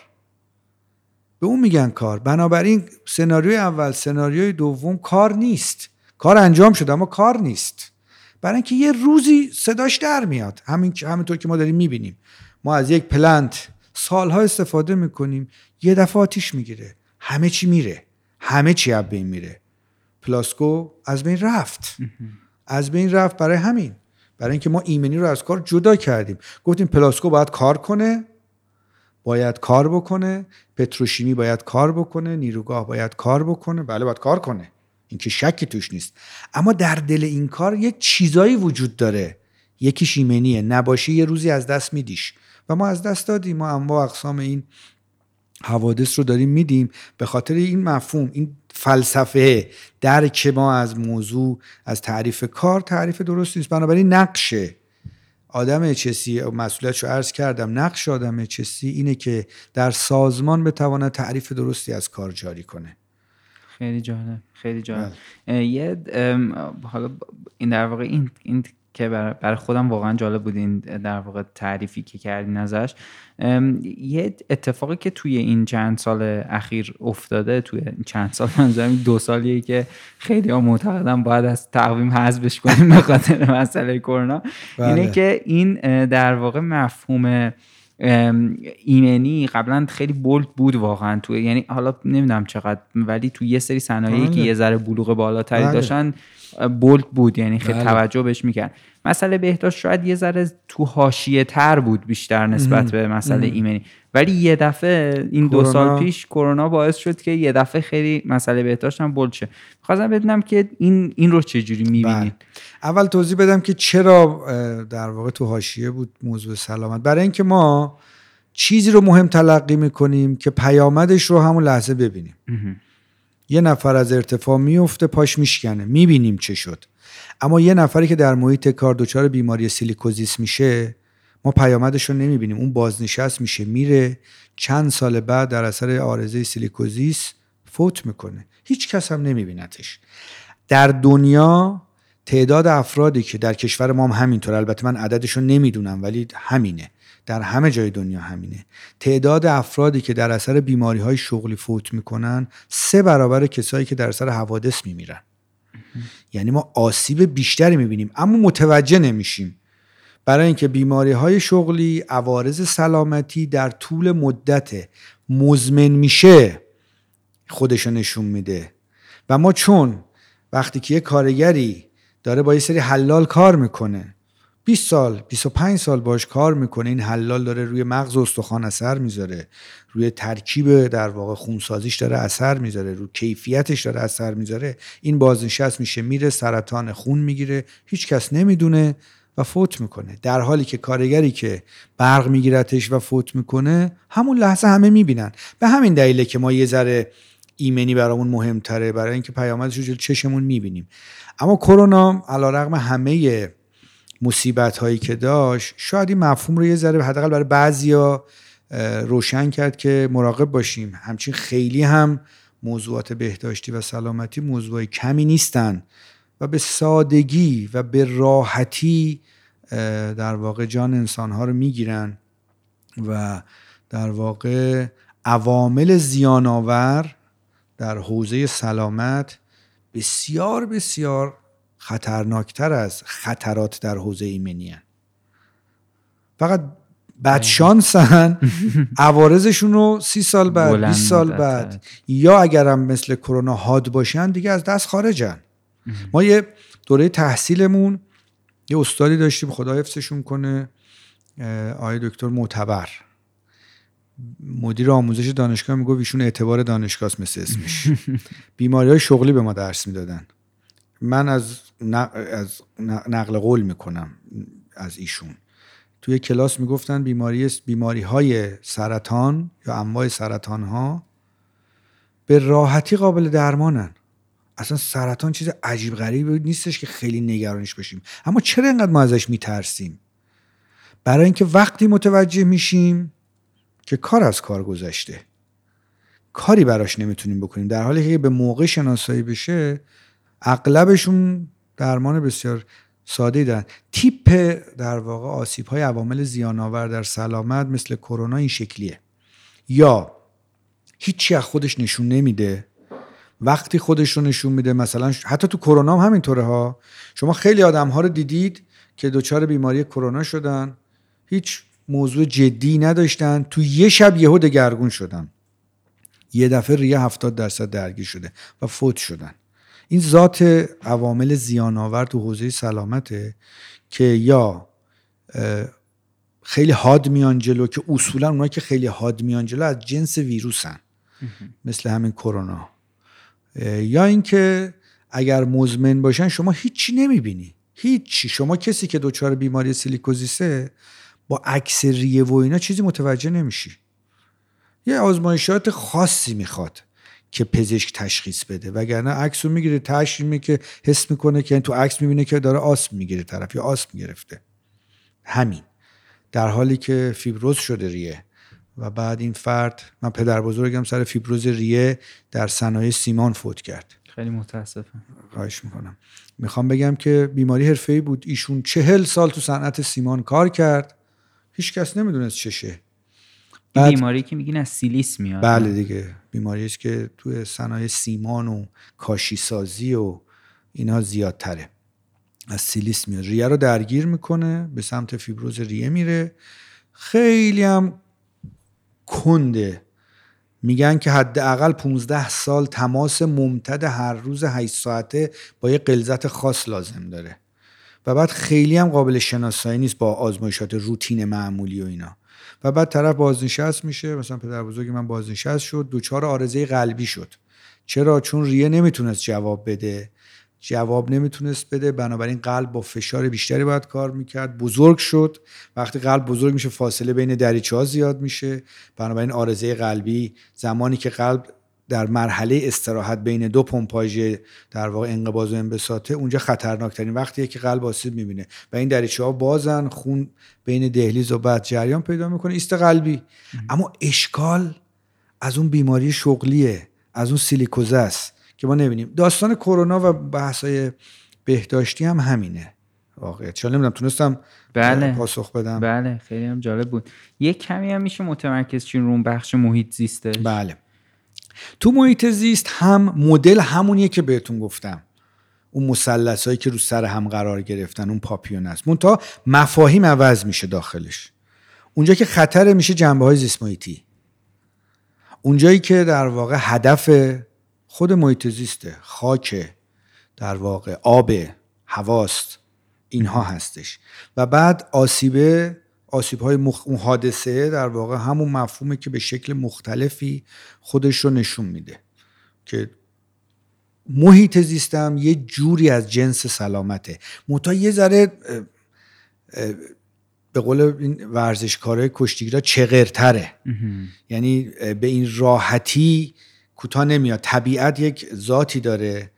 A: به اون میگن کار. بنابراین سناریوی اول سناریوی دوم کار نیست. کار انجام شده اما کار نیست. برای اینکه یه روزی صداش در میاد. همین همینطور که ما داریم می‌بینیم. ما از یک پلنت سالها استفاده می‌کنیم یه دفعه آتیش می‌گیره. همه چی میره. همه چی از بین میره. پلاسکو از بین رفت. از بین رفت برای همین. برای اینکه ما ایمنی رو از کار جدا کردیم. گفتیم پلاسکو باید کار کنه باید کار بکنه پتروشیمی باید کار بکنه نیروگاه باید کار بکنه. بله باید کار کنه. این که شکی توش نیست. اما در دل این کار یک چیزایی وجود داره. یکیش ایمنیه. نباشه یه روزی از دست میدیش. و ما از دست دادیم. ما اما اقسام این حوادث رو داریم میدیم. به خاطر این مفهوم این فلسفه درک ما از موضوع از تعریف کار تعریف درست نیست. بنابراین نقش آدم چسی مسئولیتش رو عرض کردم نقش آدم چسی اینه که در سازمان بتواند تعریف درستی از کار جاری کنه.
B: خیلی جالب خیلی جالب. بله. یه حالا این در واقع این این که برای خودم واقعا جالب بود این در واقع تعریفی که کردین ازش یه اتفاقی که توی این چند سال اخیر افتاده توی چند سال منظورم دو سالیه که خیلی ها معتقدن باید از تقویم حذفش کنیم به خاطر مسئله کرونا اینه بله. که این در واقع مفهوم ایمنی قبلا خیلی بولد بود واقعا تو یعنی حالا نمی‌دونم چقدر ولی تو یه سری صنایعی که
A: بله.
B: یه ذره بلوغ بالاتری
A: بله.
B: داشتن بولد بود یعنی خیلی
A: بله.
B: توجه بهش می‌کرد مسئله بهداشت شاید یه ذره تو حاشیه تر بود بیشتر نسبت به مسئله ایمنی. ولی یه دفعه این دو سال پیش کرونا باعث شد که یه دفعه خیلی مسئله بهداشت هم بولد شه. خواستم بدونم که این این رو چجوری می‌بینید؟
A: بله. اول توضیح بدم که چرا در واقع تو حاشیه بود موضوع سلامت. برای اینکه ما چیزی رو مهم تلقی می‌کنیم که پیامدش رو همون لحظه ببینیم. یه نفر از ارتفاع میفته پاش میشکنه. می‌بینیم چه شد. اما یه نفری که در محیط کار دچار بیماری سیلیکوزیس میشه ما پیامدش رو نمی‌بینیم. اون بازنشست میشه میره. چند سال بعد در اثر عارضه سیلیکوزیس فوت می‌کنه. هیچ کس هم نمیبینتش در دنیا تعداد افرادی که در کشور ما هم همینطور البته من عددش رو نمی‌دونم ولی همینه. در همه جای دنیا همینه. تعداد افرادی که در اثر بیماری های شغلی فوت می‌کنن سه برابر کسایی که در اثر حوادث میمیرن. یعنی ما آسیب بیشتری می‌بینیم اما متوجه نمیشیم. برای اینکه بیماری های شغلی عوارض سلامتی در طول مدت مزمن میشه خودشو نشون میده. و ما چون وقتی که یه کارگری داره با یه سری حلال کار می‌کنه 20 سال 25 سال باش کار می‌کنه این حلال داره روی مغز و استخوان اثر می‌ذاره. روی ترکیب در واقع خونسازیش داره اثر می‌ذاره روی کیفیتش داره اثر می‌ذاره. این بازنشست میشه میره سرطان خون می‌گیره هیچ کس نمی‌دونه و فوت می‌کنه. در حالی که کارگری که برق میگیرتش و فوت می‌کنه همون لحظه همه می‌بینن. به همین دلیله که ما یه ذره ایمنی برامون مهمتره برای اینکه پیامدش رو چشمون می‌بینیم. اما کرونا علیرغم همه مصیبت هایی که داشت شاید این مفهوم رو یه ذره حداقل برای بعضیا روشن کرد که مراقب باشیم. همچین خیلی هم موضوعات بهداشتی و سلامتی موضوع کمی نیستن و به سادگی و به راحتی در واقع جان انسانها رو می‌گیرن و در واقع عوامل زیانآور در حوزه سلامت بسیار بسیار خطرناکتر از خطرات در حوزه ایمنی هن. فقط بدشانسن عوارضشون رو سی سال بعد 20 سال بعد. یا اگرم مثل کرونا حاد باشن دیگه از دست خارجن ما یه دوره تحصیلمون یه استادی داشتیم خدا حفظشون کنه آقای دکتر معتبر. مدیر آموزش دانشگاه می‌گفت ایشون اعتبار دانشگاه مثل اسمش. بیماری های شغلی به ما درس می‌دادن. من از, از نقل قول می‌کنم از ایشون. توی کلاس می‌گفتن بیماری بیماری های سرطان یا انواع سرطان ها به راحتی قابل درمانن. اصلا سرطان چیز عجیب غریبی نیستش که خیلی نگرانش بشیم اما چرا اینقدر ما ازش میترسیم؟ برای اینکه وقتی متوجه میشیم که کار از کار گذشته. کاری براش نمی‌تونیم بکنیم. در حالی که به موقع شناسایی بشه اغلبشون درمان بسیار ساده دارن. تیپ در واقع آسیب های عوامل زیان آور در سلامت مثل کرونا این شکلیه. یا هیچی از خودش نشون نمیده. وقتی خودش رو نشون میده مثلا حتی تو کرونا هم همینطوره ها. شما خیلی آدم ها رو دیدید که دچار بیماری کرونا شدن. هیچ موضوع جدی نداشتن. تو یه شب یهو دگرگون شدن. یه دفعه ریه 70 درصد درگیر شده و فوت شدن. این ذات عوامل زیان آور تو حوزه سلامته که یا خیلی حاد میان جلو که اصولا اونایی که خیلی حاد میان جلو از جنس ویروسن. مثل همین کرونا. یا اینکه اگر مزمن باشن شما هیچی نمی‌بینی. هیچی. شما کسی که دچار بیماری سیلیکوزیسه با عکس ریه و اینا چیزی متوجه نمیشی. یه آزمایشات خاصی می‌خواد. که پزشک تشخیص بده. وگرنه عکس رو می‌گیره تشخیص که حس می‌کنه که تو عکس می‌بینه که داره آسم می‌گیره طرف یا آسم گرفته. همین. در حالی که فیبروز شده ریه. و بعد این فرد من پدر بزرگم سر فیبروز ریه در صنایع سیمان فوت کرد.
B: خیلی متاسفم.
A: خواهش می‌کنم. می‌خوام بگم که بیماری حرفه‌ای بود. ایشون چهل سال تو صنعت سیمان کار کرد. هیچ کس نمی‌دونست چشه
B: بعد بیماری که میگین از سیلیس میاد؟
A: بله دیگه. بیماری است که توی صنایع سیمان و کاشی سازی و اینا زیادتره. از سیلیس میاد. ریه رو درگیر می‌کنه به سمت فیبروز ریه میره. خیلی هم کنده. میگن که حداقل 15 سال تماس ممتد هر روز 8 ساعته با یه قلزت خاص لازم داره. و بعد خیلی هم قابل شناسایی نیست با آزمایشات روتین معمولی و اینا. و بعد طرف بازنشست میشه. مثلا پدر بزرگ من بازنشست شد. دوچار آرزه قلبی شد. چرا؟ چون ریه نمی‌تونست جواب بده. جواب نمی‌تونست بده. بنابراین قلب با فشار بیشتری باید کار می‌کرد. بزرگ شد. وقتی قلب بزرگ میشه فاصله بین دریچه ها زیاد میشه. بنابراین آرزه قلبی زمانی که قلب در مرحله استراحت بین دو پمپاژ در واقع انقباض و انبساطه اونجا خطرناکترین وقتیه که قلب آسیب می‌بینه. و این دریچه ها بازن خون بین دهلیز و بعد جریان پیدا می‌کنه ایست قلبی. اما اشکال از اون بیماری شغلیه از اون سیلیکوزه است که ما نبینیم داستان کرونا و بحثای بهداشتی هم همینه. واقعیت. چون نمی‌دونم تونستم
B: بله.
A: پاسخ بدم.
B: بله خیلی هم جالب بود. یک کمی هم میشه متمرکز چین رو بخش محیط زیسته
A: بله. تو محیط زیست هم مدل همونیه که بهتون گفتم. اون مثلث هایی که رو سر هم قرار گرفتن اون پاپیون است مونتا مفاهیم عوض میشه داخلش. اونجا که خطر میشه جنبه های زیست محیطی. اونجایی که در واقع هدف خود محیط زیسته خاک در واقع آب هواست اینها هستش. و بعد آسیبه آسیب های مخ... اون حادثه در واقع همون مفهومه که به شکل مختلفی خودش رو نشون میده که محیط زیستم یه جوری از جنس سلامته. متا یه ذره به قول این ورزشکاره کشتیگیرا چغرتره. یعنی به این راحتی کوتاه نمیاد. طبیعت یک ذاتی داره.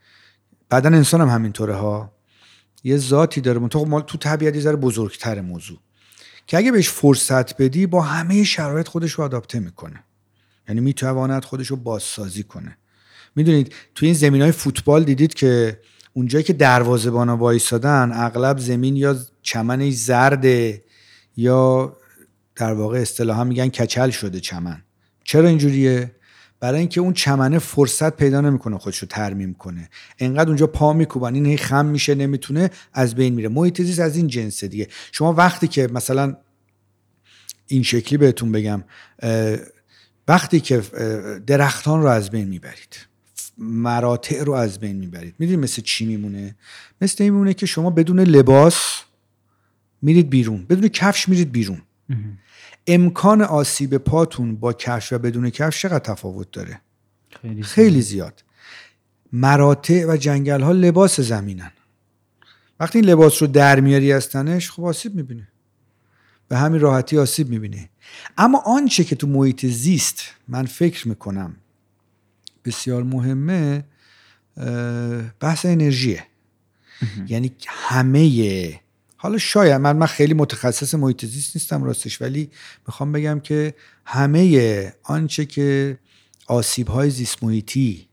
A: بدن انسان هم همینطوره ها. یه ذاتی داره. تو تو طبیعت یه ذره بزرگتر موضوع. که اگه بهش فرصت بدی با همه شرایط خودش رو آداپته می‌کنه. یعنی می‌تواند خودش رو بازسازی کنه. می‌دونید تو این زمین های فوتبال دیدید که اونجایی که دروازه‌بانا وایسادن اغلب زمین یا چمنش زرده یا در واقع اصطلاحا میگن کچل شده چمن. چرا اینجوریه؟ برای اینکه اون چمنه فرصت پیدا نمی‌کنه خودش رو ترمیم کنه. انقدر اونجا پا میکوبن این خم میشه نمی‌تونه از بین میره. محیط زیست از این جنسه دیگه. شما وقتی که مثلا این شکلی بهتون بگم وقتی که درختان رو از بین می‌برید مراتع رو از بین می‌برید می‌دونید مثل چی میمونه؟ مثل این میمونه که شما بدون لباس میرید بیرون. بدون کفش میرید بیرون. امکان آسیب پاتون با کفش و بدون کفش چقدر تفاوت داره؟ خیلی, خیلی زیاد. مراتع و جنگل ها لباس زمینن. وقتی این لباس رو در میاری از تنش خب آسیب می‌بینه. به همین راحتی آسیب می‌بینه. اما آنچه که تو محیط زیست من فکر می‌کنم بسیار مهمه بحث انرژیه. یعنی همه حالا شاید من من خیلی متخصص محیط زیست نیستم راستش ولی می‌خوام بگم که همه آنچه که آسیب های زیست محیطی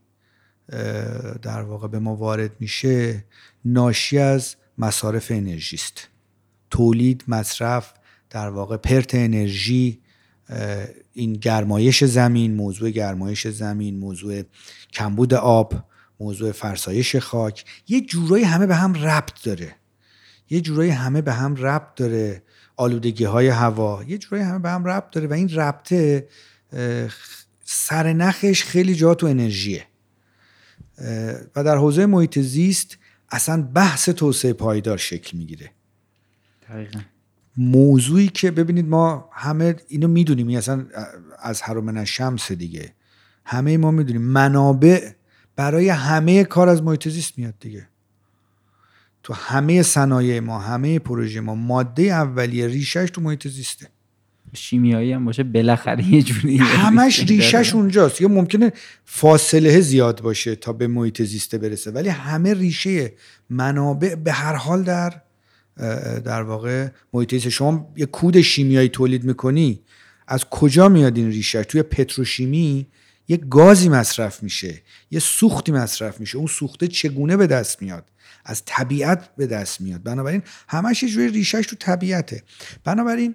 A: در واقع به ما وارد میشه ناشی از مصارف انرژی است. تولید مصرف در واقع پرت انرژی این گرمایش زمین موضوع گرمایش زمین موضوع کمبود آب موضوع فرسایش خاک یه جورایی همه به هم ربط داره. یه جورایی همه به هم ربط داره آلودگی های هوا یه جورایی همه به هم ربط داره و این ربطه سر نخش خیلی جا تو انرژیه. و در حوزه محیط زیست اصلا بحث توسعه پایدار شکل می‌گیره. موضوعی که ببینید ما همه اینو می‌دونیم اصلا از حرم شمس دیگه. همه ما می‌دونیم منابع برای همه کار از محیط زیست میاد دیگه. تو همه صنایع ما همه پروژه ما ماده اولیه ریشش تو محیط زیسته.
B: شیمیایی هم باشه بالاخره یه جوری
A: همش ریشش اونجاست. یا ممکنه فاصله زیاد باشه تا به محیط زیسته برسه ولی همه ریشه منابع به هر حال در در واقع محیط زیسته شما یه کود شیمیایی تولید می‌کنی از کجا میاد این ریشه؟ توی پتروشیمی یه گازی مصرف میشه یه سوختی مصرف میشه. اون سوخته چگونه به دست میاد؟ از طبیعت به دست میاد. بنابراین همش یه جوری ریشش تو طبیعته. بنابراین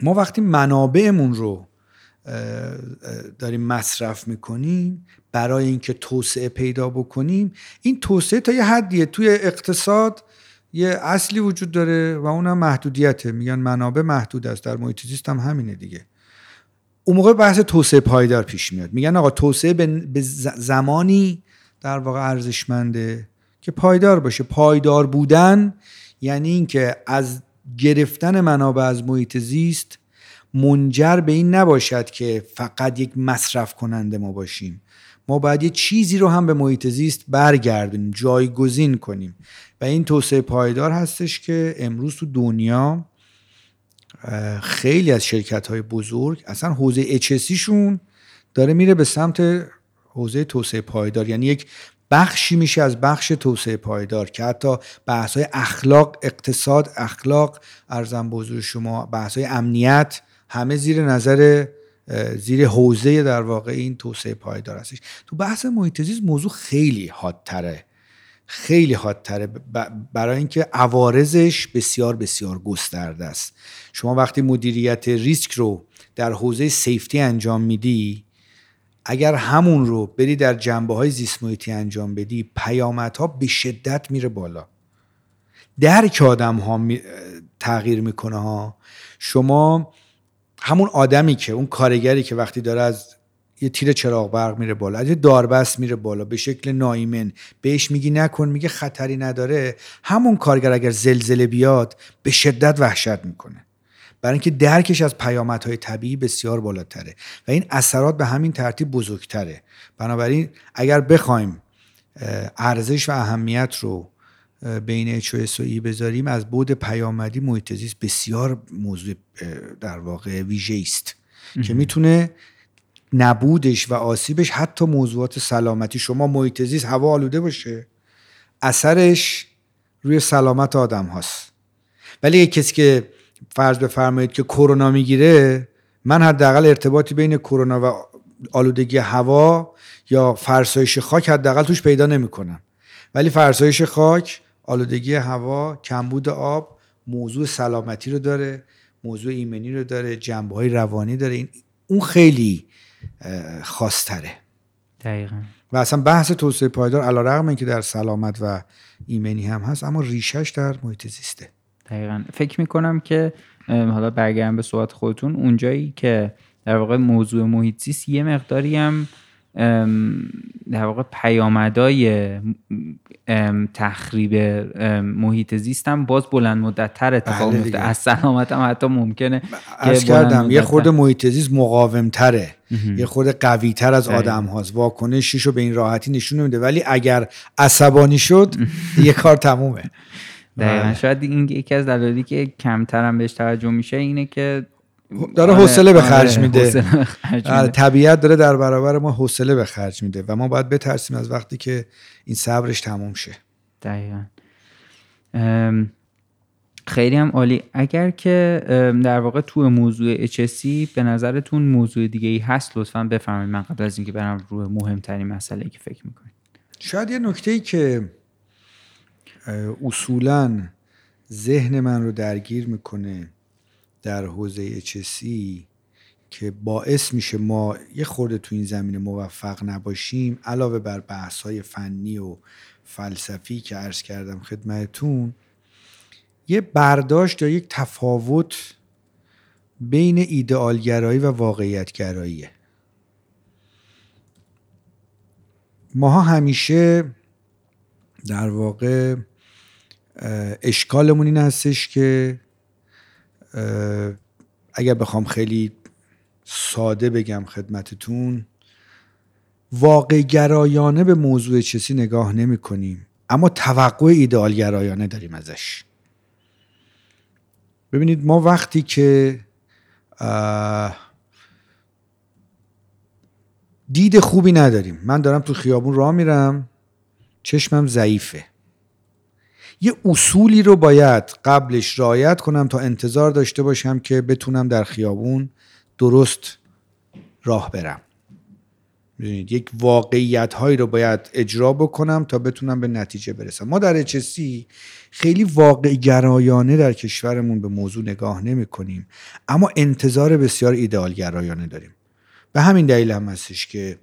A: ما وقتی منابعمون رو داریم مصرف می‌کنیم برای اینکه توسعه پیدا بکنیم این توسعه تا یه حدیه. توی اقتصاد یه اصلی وجود داره و اونم محدودیته. میگن منابع محدود است. در محیط زیست هم همینه دیگه. اون موقع بحث توسعه پایدار پیش میاد. میگن آقا توسعه به زمانی در واقع ارزشمنده. که پایدار باشه. پایدار بودن یعنی اینکه از گرفتن منابع از محیط زیست منجر به این نباشد که فقط یک مصرف کننده ما باشیم. ما باید یه چیزی رو هم به محیط زیست برگردونیم جایگزین کنیم. و این توسعه پایدار هستش که امروز تو دنیا خیلی از شرکت های بزرگ اصلا حوزه HSC شون داره میره به سمت حوزه توسعه پایدار. یعنی یک بخشی میشه از بخش توسعه پایدار که حتی بحث های اخلاق اقتصاد اخلاق ارزم بزرگ شما بحث های امنیت همه زیر نظر زیر حوزه در واقع این توسعه پایدار هستش. تو بحث محیط زیست موضوع خیلی حادتره خیلی حادتره برای اینکه عوارضش بسیار بسیار گسترده است. شما وقتی مدیریت ریسک رو در حوزه سیفتی انجام میدی اگر همون رو بری در جنبه های زیست محیطی انجام بدی پیامدها به شدت میره بالا. درک آدم ها تغییر می‌کنه ها. شما همون آدمی که اون کارگری که وقتی داره از یه تیر چراغ برق میره بالا از یه داربست میره بالا به شکل نایمن بهش میگی نکن میگه خطری نداره همون کارگر اگر زلزله بیاد به شدت وحشت می‌کنه. برای اینکه درکش از پیامدهای طبیعی بسیار بالاتره و این اثرات به همین ترتیب بزرگتره. بنابراین اگر بخوایم ارزش و اهمیت رو بین HOS و ای بذاریم از بود پیامدی محیط زیست بسیار موضوع در واقع ویژه است که می‌تونه نبودش و آسیبش حتی موضوعات سلامتی. شما محیط زیست هوا آلوده باشه اثرش روی سلامت آدم هاست. ولی کسی که فرض بفرمایید که کرونا می‌گیره من حداقل ارتباطی بین کرونا و آلودگی هوا یا فرسایش خاک حداقل توش پیدا نمی‌کنم. ولی فرسایش خاک آلودگی هوا کمبود آب موضوع سلامتی رو داره موضوع ایمنی رو داره جنبه های روانی داره. این اون خیلی خاصتره.
B: دقیقا.
A: و اصلا بحث توسعه پایدار علا رقم اینکه در سلامت و ایمنی هم هست اما ریشش در محیط زیسته.
B: دقیقا. فکر می‌کنم که حالا برگردم به صحبت خودتون اونجایی که در واقع موضوع محیط زیست یه مقداری هم در واقع پیامدای تخریب محیط زیست هم باز بلند مدت تر اتفاق
A: بله
B: میفته از سلامت هم حتی ممکنه
A: از کردم یه خورده محیط زیست مقاوم تره یه خورده قوی تر از آدم هاست واکنشش رو به این راحتی نشون نمیده. ولی اگر عصبانی شد یه کار تمومه.
B: دقیقا. بله. شاید این یکی از دلایلی که کمتر هم بهش توجه میشه اینه که
A: داره آره، حوصله به خرج آره، میده. آره، طبیعت داره در برابر ما حوصله به خرج میده و ما باید بترسیم از وقتی که این صبرش تموم شه.
B: دقیقا. خیلی هم عالی. اگر که در واقع تو موضوع HSC به نظرتون موضوع دیگه ای هست لطفا بفرمایید. من قبل از اینکه برم روی مهمترین مسئله که فکر می‌کنید.
A: شاید یه نکته ای که اصولا ذهن من رو درگیر می‌کنه در حوزه HSC که باعث میشه ما یه خورده تو این زمینه موفق نباشیم علاوه بر بحث های فنی و فلسفی که عرض کردم خدمتون یه برداشت یا یک تفاوت بین ایدئالگرایی و واقعیتگراییه. ماها همیشه در واقع اشکالمون این هستش که اگر بخوام خیلی ساده بگم خدمتتون واقع گرایانه به موضوع چیزی نگاه نمی کنیم اما توقع ایدئال گرایانه داریم ازش. ببینید ما وقتی که دید خوبی نداریم. من دارم تو خیابون راه میرم چشمم ضعیفه. یه اصولی رو باید قبلش رعایت کنم تا انتظار داشته باشم که بتونم در خیابون درست راه برم. ببینید یک واقعیت هایی رو باید اجرا بکنم تا بتونم به نتیجه برسم. ما در اچسی خیلی واقع گرایانه در کشورمون به موضوع نگاه نمی کنیم اما انتظار بسیار ایدئال گرایانه داریم. به همین دلیل هم هستش که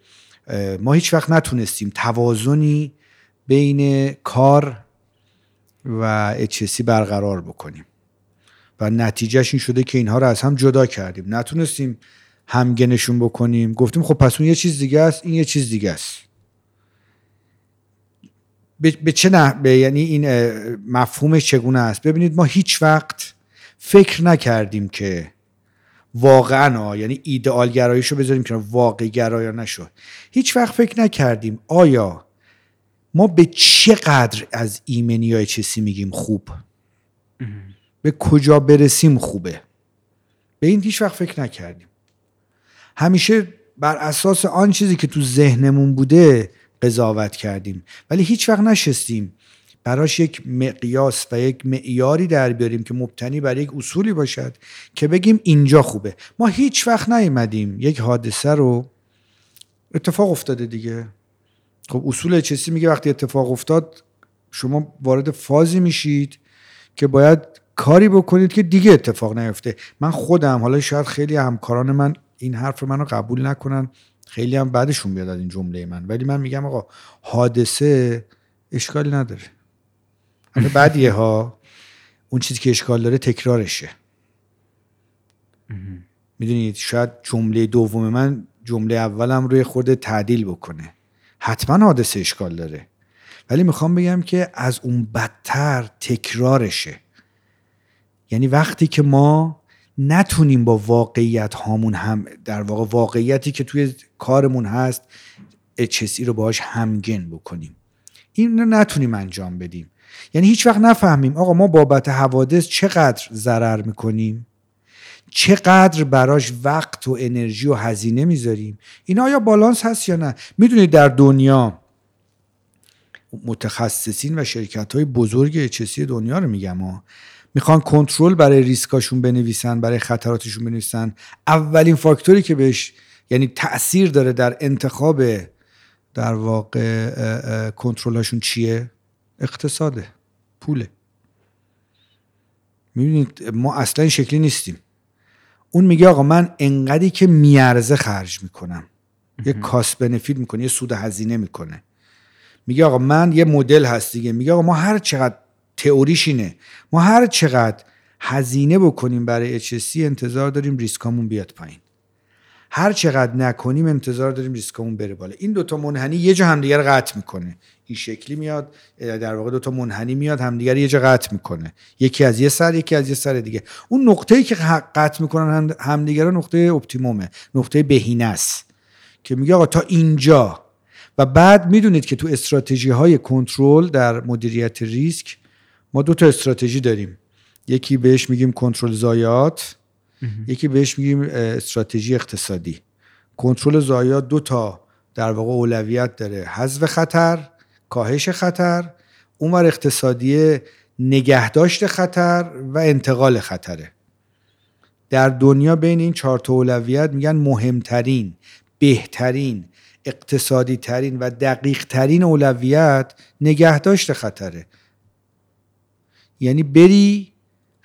A: ما هیچ وقت نتونستیم توازنی بین کار و HSC برقرار بکنیم. و نتیجهش این شده که اینها رو از هم جدا کردیم. نتونستیم همگنشون بکنیم. گفتیم خب پس اون یه چیز دیگه است این یه چیز دیگه است. به چه نه یعنی این مفهومش چگونه است؟ ببینید ما هیچ وقت فکر نکردیم که واقعا یعنی ایدئال گراییشو بذاریم که واقع گرایا نشد هیچ وقت فکر نکردیم آیا ما به چقدر از ایمنی های چسی میگیم خوب؟ به کجا برسیم خوبه؟ به این هیچ وقت فکر نکردیم. همیشه بر اساس آن چیزی که تو ذهنمون بوده قضاوت کردیم. ولی هیچ وقت نشستیم براش یک مقیاس و یک معیاری در بیاریم که مبتنی بر یک اصولی باشد که بگیم اینجا خوبه. ما هیچ وقت نیومدیم یک حادثه رو. اتفاق افتاده دیگه. خب اصول چسی میگه وقتی اتفاق افتاد شما وارد فازی میشید که باید کاری بکنید که دیگه اتفاق نیفته. من خودم حالا شاید خیلی همکاران من این حرف منو قبول نکنن خیلی هم بعدشون بیاد این جمله من. ولی من میگم آقا حادثه اشکالی نداره. حالا بعدیه ها اون چیزی که اشکال داره تکرارشه. می‌دونید شاید جمله دوم من جمله اولم روی خورده تعدیل بکنه. حتما حادثه اشکال داره. ولی می‌خوام بگم که از اون بدتر تکرارشه. یعنی وقتی که ما نتونیم با واقعیت هامون هم در واقع واقعیتی که توی کارمون هست HSE رو باهاش همگن بکنیم. این رو نتونیم انجام بدیم. یعنی هیچ وقت نفهمیم آقا ما بابت حوادث چقدر ضرر می‌کنیم؟ چقدر براش وقت و انرژی و هزینه می‌ذاریم؟ این آیا بالانس هست یا نه؟ می‌دونید در دنیا متخصصین و شرکت های بزرگ اچسی دنیا رو میگم ها. می‌خوان کنترل برای ریسکاشون بنویسن برای خطراتشون بنویسن. اولین فاکتوری که بهش یعنی تاثیر داره در انتخاب در واقع کنترلشون چیه؟ اقتصاده پوله. می‌بینید ما اصلا این شکلی نیستیم. اون میگه آقا من انقدری که میارزه خرج می‌کنم. یه کاس بنفیت می‌کنه یه سود هزینه می‌کنه. میگه آقا من یه مدل هست دیگه. میگه آقا ما هر چقدر تئوریش اینه. ما هر چقدر هزینه بکنیم برای HSC انتظار داریم ریسکامون بیاد پایین. هر چقدر نکنیم انتظار داریم ریسکمون بره بالا. این دوتا منحنی یه جا همدیگر قطع می‌کنه. این شکلی میاد در واقع دوتا منحنی میاد همدیگر یه جا قطع می‌کنه. یکی از یه سر یکی از یه سر دیگه. اون نقطه ای که قطع می‌کنن همدیگر نقطه اپتیمومه نقطه بهینه است که میگه آقا تا اینجا. و بعد می‌دونید که تو استراتژی های کنترل در مدیریت ریسک ما دو تا استراتژی داریم. یکی بهش میگیم کنترل زایات. یکی بهش میگیم استراتژی اقتصادی. کنترل زایات دو تا در واقع اولویت داره. حذف خطر کاهش خطر اونور اقتصادی نگهداشت خطر و انتقال خطره. در دنیا بین این چهار تا اولویت میگن مهمترین بهترین اقتصادی ترین و دقیق ترین اولویت نگهداشت خطره. یعنی بری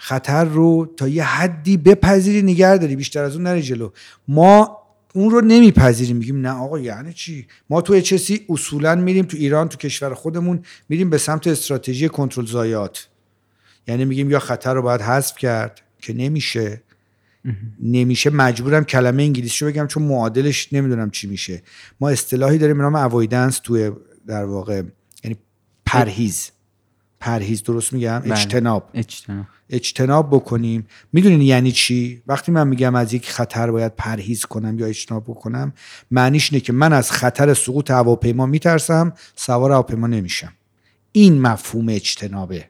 A: خطر رو تا یه حدی بپذیری نگه داری. بیشتر از اون نری جلو. ما اون رو نمیپذیریم. میگیم نه آقا یعنی چی؟ ما تو اچسی اصولا میریم تو ایران تو کشور خودمون میریم به سمت استراتژی کنترل زایات. یعنی میگیم یا خطر رو باید حذف کرد که نمیشه. نمیشه. مجبورم کلمه انگلیسی رو بگم چون معادلش نمی‌دونم چی میشه. ما اصطلاحی داریم به نام اوایدنس توی در واقع یعنی پرهیز. پرهیز درست میگم؟
B: بله.
A: اجتناب.
B: اجتناب.
A: اجتناب بکنیم. می‌دونین یعنی چی؟ وقتی من میگم از یک خطر باید پرهیز کنم یا اجتناب بکنم معنیش اینه که من از خطر سقوط هواپیما میترسم سوار هواپیما نمیشم. این مفهوم اجتنابه.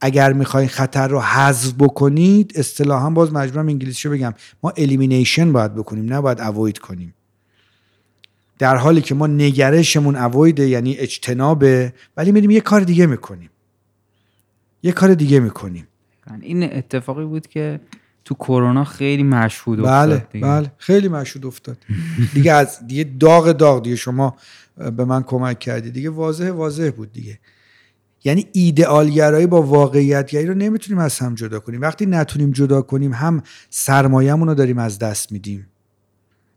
A: اگر می‌خواین خطر رو حذف بکنید اصطلاحا باز مجبورم انگلیسی بگم ما الیمینیشن باید بکنیم نه باید اوید کنیم. در حالی که ما نگرشمون اویده یعنی اجتنابه ولی میریم یه کار دیگه می‌کنیم. یه کار دیگه می‌کنیم.
B: این اتفاقی بود که تو کرونا خیلی مشهود
A: بله
B: افتاد دیگه.
A: بله. خیلی مشهود افتاد. دیگه از دیگه داغ داغ دیگه شما به من کمک کردی. دیگه واضح واضح بود دیگه. یعنی ایدئالگرایی با واقعیتگری رو نمی‌تونیم از هم جدا کنیم. وقتی نتونیم جدا کنیم هم سرمایه‌مون رو داریم از دست میدیم.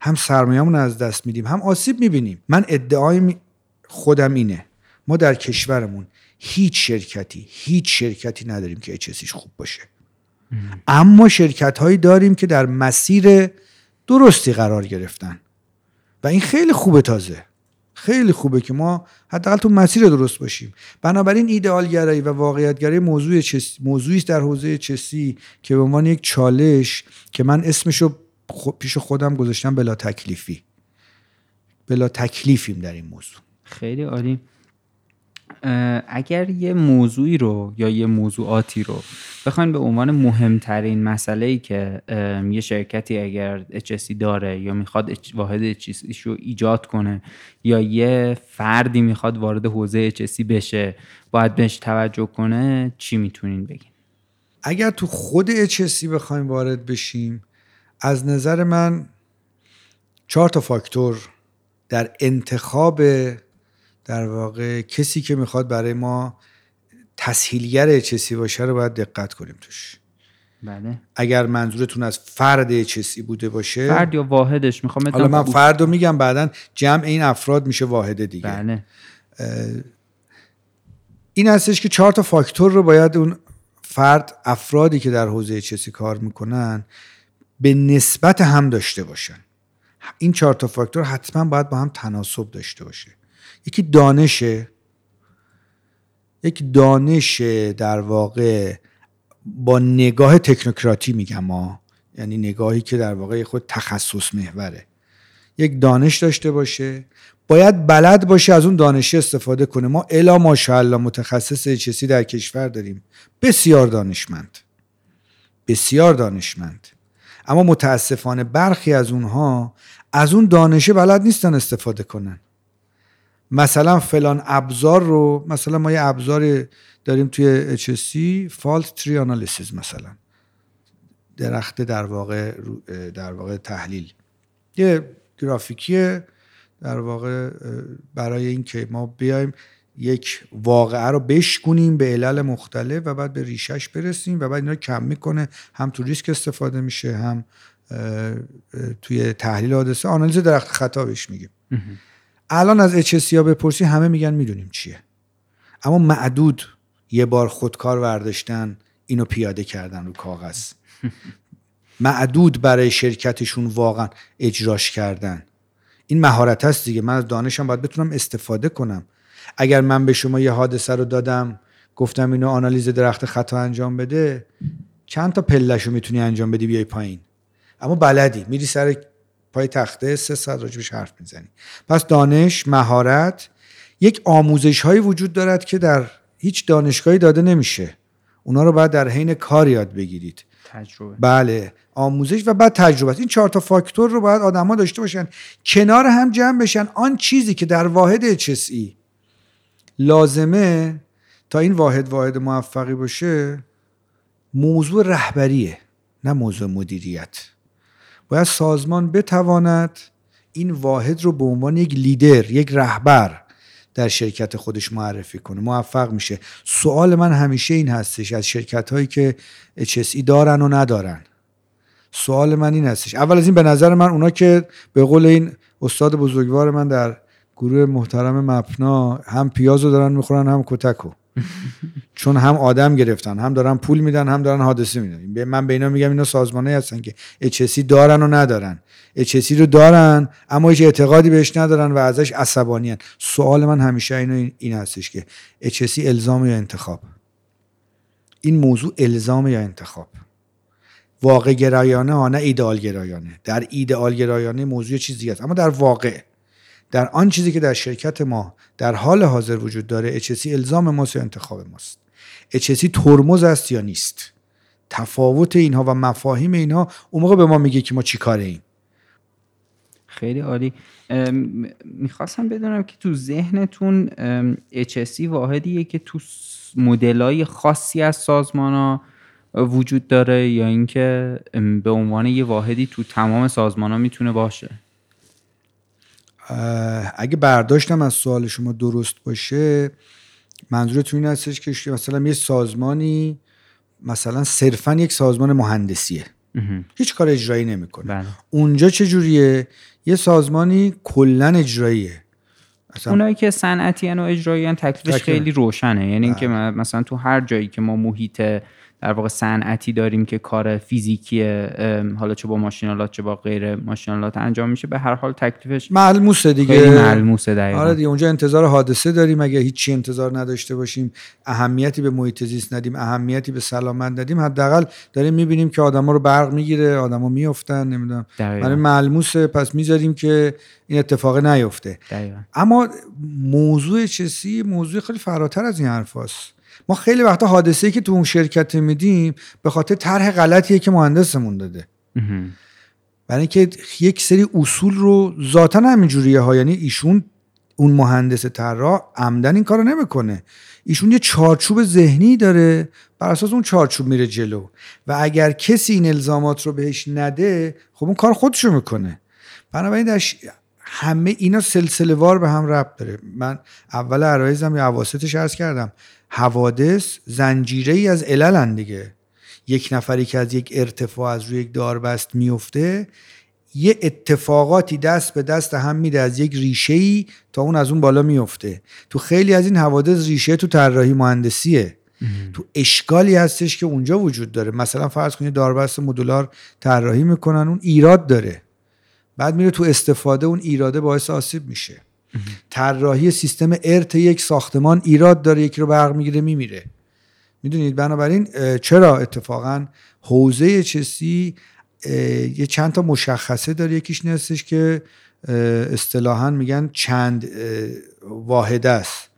A: هم سرمایه‌مون رو از دست میدیم. هم آسیب می‌بینیم. من ادعای خودم اینه. ما در کشورمون هیچ شرکتی هیچ شرکتی نداریم که اچسیش خوب باشه. اما شرکت هایی داریم که در مسیر درستی قرار گرفتن. و این خیلی خوبه تازه. خیلی خوبه که ما حداقل تو مسیر درست باشیم. بنابراین ایدئالگرایی و واقعیتگرایی موضوع موضوعی است در حوزه چسی که به عنوان یک چالش که من اسمشو پیش خودم گذاشتم بلا تکلیفی. بلا تکلیفیم در این موضوع.
B: خیلی عالی. اگر یه موضوعی رو یا یه موضوعاتی رو بخواین به عنوان مهمترین مسئله ای که یه شرکتی اگر HSC داره یا می‌خواد واحد HSC رو ایجاد کنه یا یه فردی می‌خواد وارد حوزه HSC بشه باید بهش توجه کنه چی می‌تونین بگین؟
A: اگر تو خود HSC بخوایم وارد بشیم از نظر من چهار تا فاکتور در انتخاب در واقع کسی که می‌خواد برای ما تسهیلگر چسی باشه رو باید دقت کنیم توش.
B: بله.
A: اگر منظورتون از فرد چسی بوده باشه
B: فرد یا واحدش می‌خوام
A: حالا من فرد رو میگم بعدا جمع این افراد میشه واحد دیگه.
B: بله.
A: این هستش که چهار تا فاکتور رو باید اون فرد افرادی که در حوزه چسی کار می‌کنن به نسبت هم داشته باشن. این چهار تا فاکتور حتما باید با هم تناسب داشته باشه. یکی دانشه یک دانش در واقع با نگاه تکنوکراتی میگم ما یعنی نگاهی که در واقع خود تخصص محوره. یک دانش داشته باشه. باید بلد باشه از اون دانشی استفاده کنه. ما الا ماشاءالله متخصص چسی در کشور داریم. بسیار دانشمند. بسیار دانشمند. اما متاسفانه برخی از اونها از اون دانشه بلد نیستن استفاده کنن. مثلا فلان ابزار رو مثلا ما یه ابزار داریم توی HSC فالت تری آنالیسیز مثلا. درخت در واقع در واقع تحلیل. یه گرافیکی در واقع برای اینکه ما بیایم یک واقعه رو بشکنیم به علل مختلف و بعد به ریشش برسیم و بعد اینا کم می‌کنه. هم تو ریسک استفاده میشه هم توی تحلیل حادثه. آنالیز درخت خطا بهش میگیم. الان از HSC ها بپرسی همه میگن می‌دونیم چیه. اما معدود یه بار خودکار ورداشتن اینو پیاده کردن رو کاغذ. معدود برای شرکتشون واقعا اجراش کردن. این مهارت هست دیگه. من از دانشم باید بتونم استفاده کنم. اگر من به شما یه حادثه رو دادم گفتم اینو آنالیز درخت خطا انجام بده چند تا پلش رو می‌تونی انجام بدی بیای پایین. اما بلدی. میری سر پای تخته سه ساعت راجبش حرف می‌زنی. پس دانش مهارت یک آموزش هایی وجود دارد که در هیچ دانشگاهی داده نمیشه. اونا رو باید در حین کار یاد بگیرید.
B: تجربه.
A: بله آموزش و بعد تجربه این چهار تا فاکتور رو باید آدما داشته باشن. کنار هم جمع بشن آن چیزی که در واحد HSE لازمه تا این واحد واحد موفقی باشه موضوع رهبریه نه موضوع مدیریت. باید سازمان بتواند این واحد رو به عنوان یک لیدر یک رهبر در شرکت خودش معرفی کنه. موفق میشه. سوال من همیشه این هستش از شرکت هایی که HSE دارن و ندارن. سوال من این هستش. اول از این به نظر من اونا که به قول این استاد بزرگوار من در گروه محترم مپنا هم پیاز رو دارن می‌خورن هم کتکو چون هم آدم گرفتن هم دارن پول میدن هم دارن حادثه میدن. من به اینا میگم اینا سازمانه هستن که HSC دارن و ندارن. HSC رو دارن اما هیچ اعتقادی بهش ندارن و ازش عصبانی هن. سوال من همیشه اینو این هستش که HSC الزام یا انتخاب؟ این موضوع الزام یا انتخاب؟ واقع گرایانه ها نه ایدئال گرایانه در ایدئال گرایانه موضوع چیزی است اما در واقع. در آن چیزی که در شرکت ما در حال حاضر وجود داره HSC الزام ماست یا انتخاب ماست؟ HSC ترمز است یا نیست؟ تفاوت اینها و مفاهیم اینها اون موقع به ما میگه که ما چی کاره ایم.
B: خیلی عالی. می‌خواستم بدونم که تو ذهنتون HSC واحدیه که تو مدلای خاصی از سازمان ها وجود داره یا اینکه به عنوان یه واحدی تو تمام سازمان ها می‌تونه باشه؟
A: اگه برداشتم از سوال شما درست باشه منظورتون این هستش که مثلا یه سازمانی مثلا صرفا یک سازمان مهندسیه هیچ کار اجرایی نمی‌کنه
B: بله.
A: اونجا چه جوریه یه سازمانی کلا اجراییه اصلا
B: اونایی که صنعتی و اجرایی تکلیفش
A: تکلیف.
B: خیلی روشنه یعنی اینکه
A: بله.
B: مثلا تو هر جایی که ما محیط در واقع صنعتی داریم که کار فیزیکی حالا چه با ماشینالات چه با غیر ماشینالات انجام میشه. به هر حال تکلیفش
A: ملموسه دیگه.
B: ملموسه دقیقا.
A: آره دیگه اونجا انتظار حادثه داریم. اگه هیچی انتظار نداشته باشیم اهمیتی به محیط زیست ندیم اهمیتی به سلامت ندیم حداقل داریم می‌بینیم که آدما رو برق می‌گیره آدما میافتن نمی‌دونم. برای ملموسه. پس می‌ذاریم که این اتفاق نیفته.
B: دقیقاً.
A: اما موضوع چسی موضوع خیلی فراتر از این حرفاست. ما خیلی وقتا حادثه‌ای که تو اون شرکت میدیم به خاطر طرح غلطیه که مهندسمون داده. برای اینکه یک سری اصول رو ذاتا همینجوریه ها. یعنی ایشون اون مهندس طراح عمدن این کارو نمی‌کنه. ایشون یه چارچوب ذهنی داره بر اساس اون چارچوب میره جلو. و اگر کسی این الزامات رو بهش نده خب اون کار خودشو می‌کنه. بنابراین در ش- همه اینا سلسله وار به هم ربط داره. من اول عرایزم یا اواسطش عرض کردم. حوادث زنجیره ای از عللن دیگه. یک نفری که از یک ارتفاع از روی یک داربست میفته یه اتفاقاتی دست به دست هم میده از یک ریشه ای تا اون از اون بالا میفته تو خیلی از این حوادث ریشه تو طراحی مهندسیه. تو اشکالی هستش که اونجا وجود داره. مثلا فرض کنید داربست مدولار طراحی می‌کنن اون ایراد داره. بعد میره تو استفاده اون ایراده باعث آسیب میشه. طراحی سیستم ارت یک ساختمان ایراد داره یکی رو برق می‌گیره میمیره. می‌دونید بنابراین چرا اتفاقا حوزه چسی یه چند تا مشخصه داره. یکیش نیستش که اصطلاحا میگن چند اه، واحده است.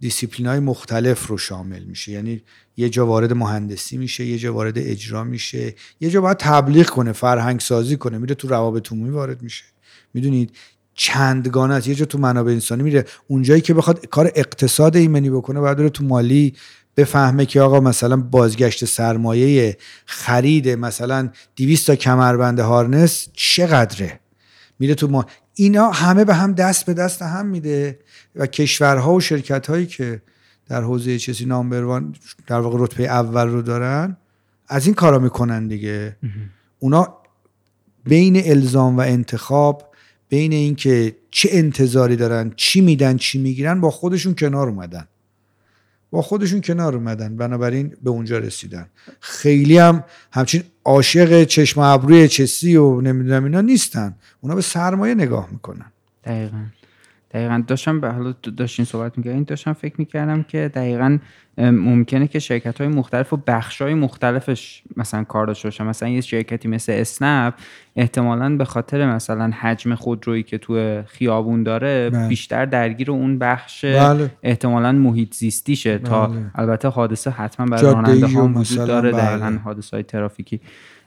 A: دیسیپلین های مختلف رو شامل میشه. یعنی یه جا وارد مهندسی میشه یه جا وارد اجرا میشه یه جا باید تبلیغ کنه فرهنگ سازی کنه میره تو روابط عمومی وارد میشه. می‌دونید؟ چندگانه است. یه جا تو منابع انسانی میره. اونجایی که بخواد کار اقتصاد ایمنی بکنه بره تو مالی بفهمه که آقا مثلا بازگشت سرمایه خرید مثلا 200 تا کمربند هارنس چقدره؟ میره تو ما اینا همه به هم دست به دست هم میده و کشورها و شرکت هایی که در حوزه چیزی نامبروان در واقع رتبه اول رو دارن از این کارا می‌کنن دیگه. اونا بین الزام و انتخاب بین اینکه چه انتظاری دارن چی میدن چی می‌گیرن با خودشون کنار اومدن. با خودشون کنار اومدن بنابراین به اونجا رسیدن. خیلی هم همچین عاشق چشم ابروی چسی و نمی‌دونم اینا نیستن. اونا به سرمایه نگاه می‌کنن.
B: دقیقا. دقیقا داشتم به حالا داشتین صحبت می‌کردین داشتم فکر می‌کردم که دقیقا ممکنه که شرکت های مختلف و بخش های مختلفش مثلا کار داشته باشن مثلا یه شرکتی مثل اسنپ احتمالا به خاطر مثلا حجم خودرویی که تو خیابون داره
A: بله.
B: بیشتر درگیر اون بخش
A: بله.
B: احتمالا محیط زیستیشه تا
A: بله.
B: البته حادثه حتما برای راننده ها وجود داره
A: بله.
B: دقیقا حادثه های ترافیکی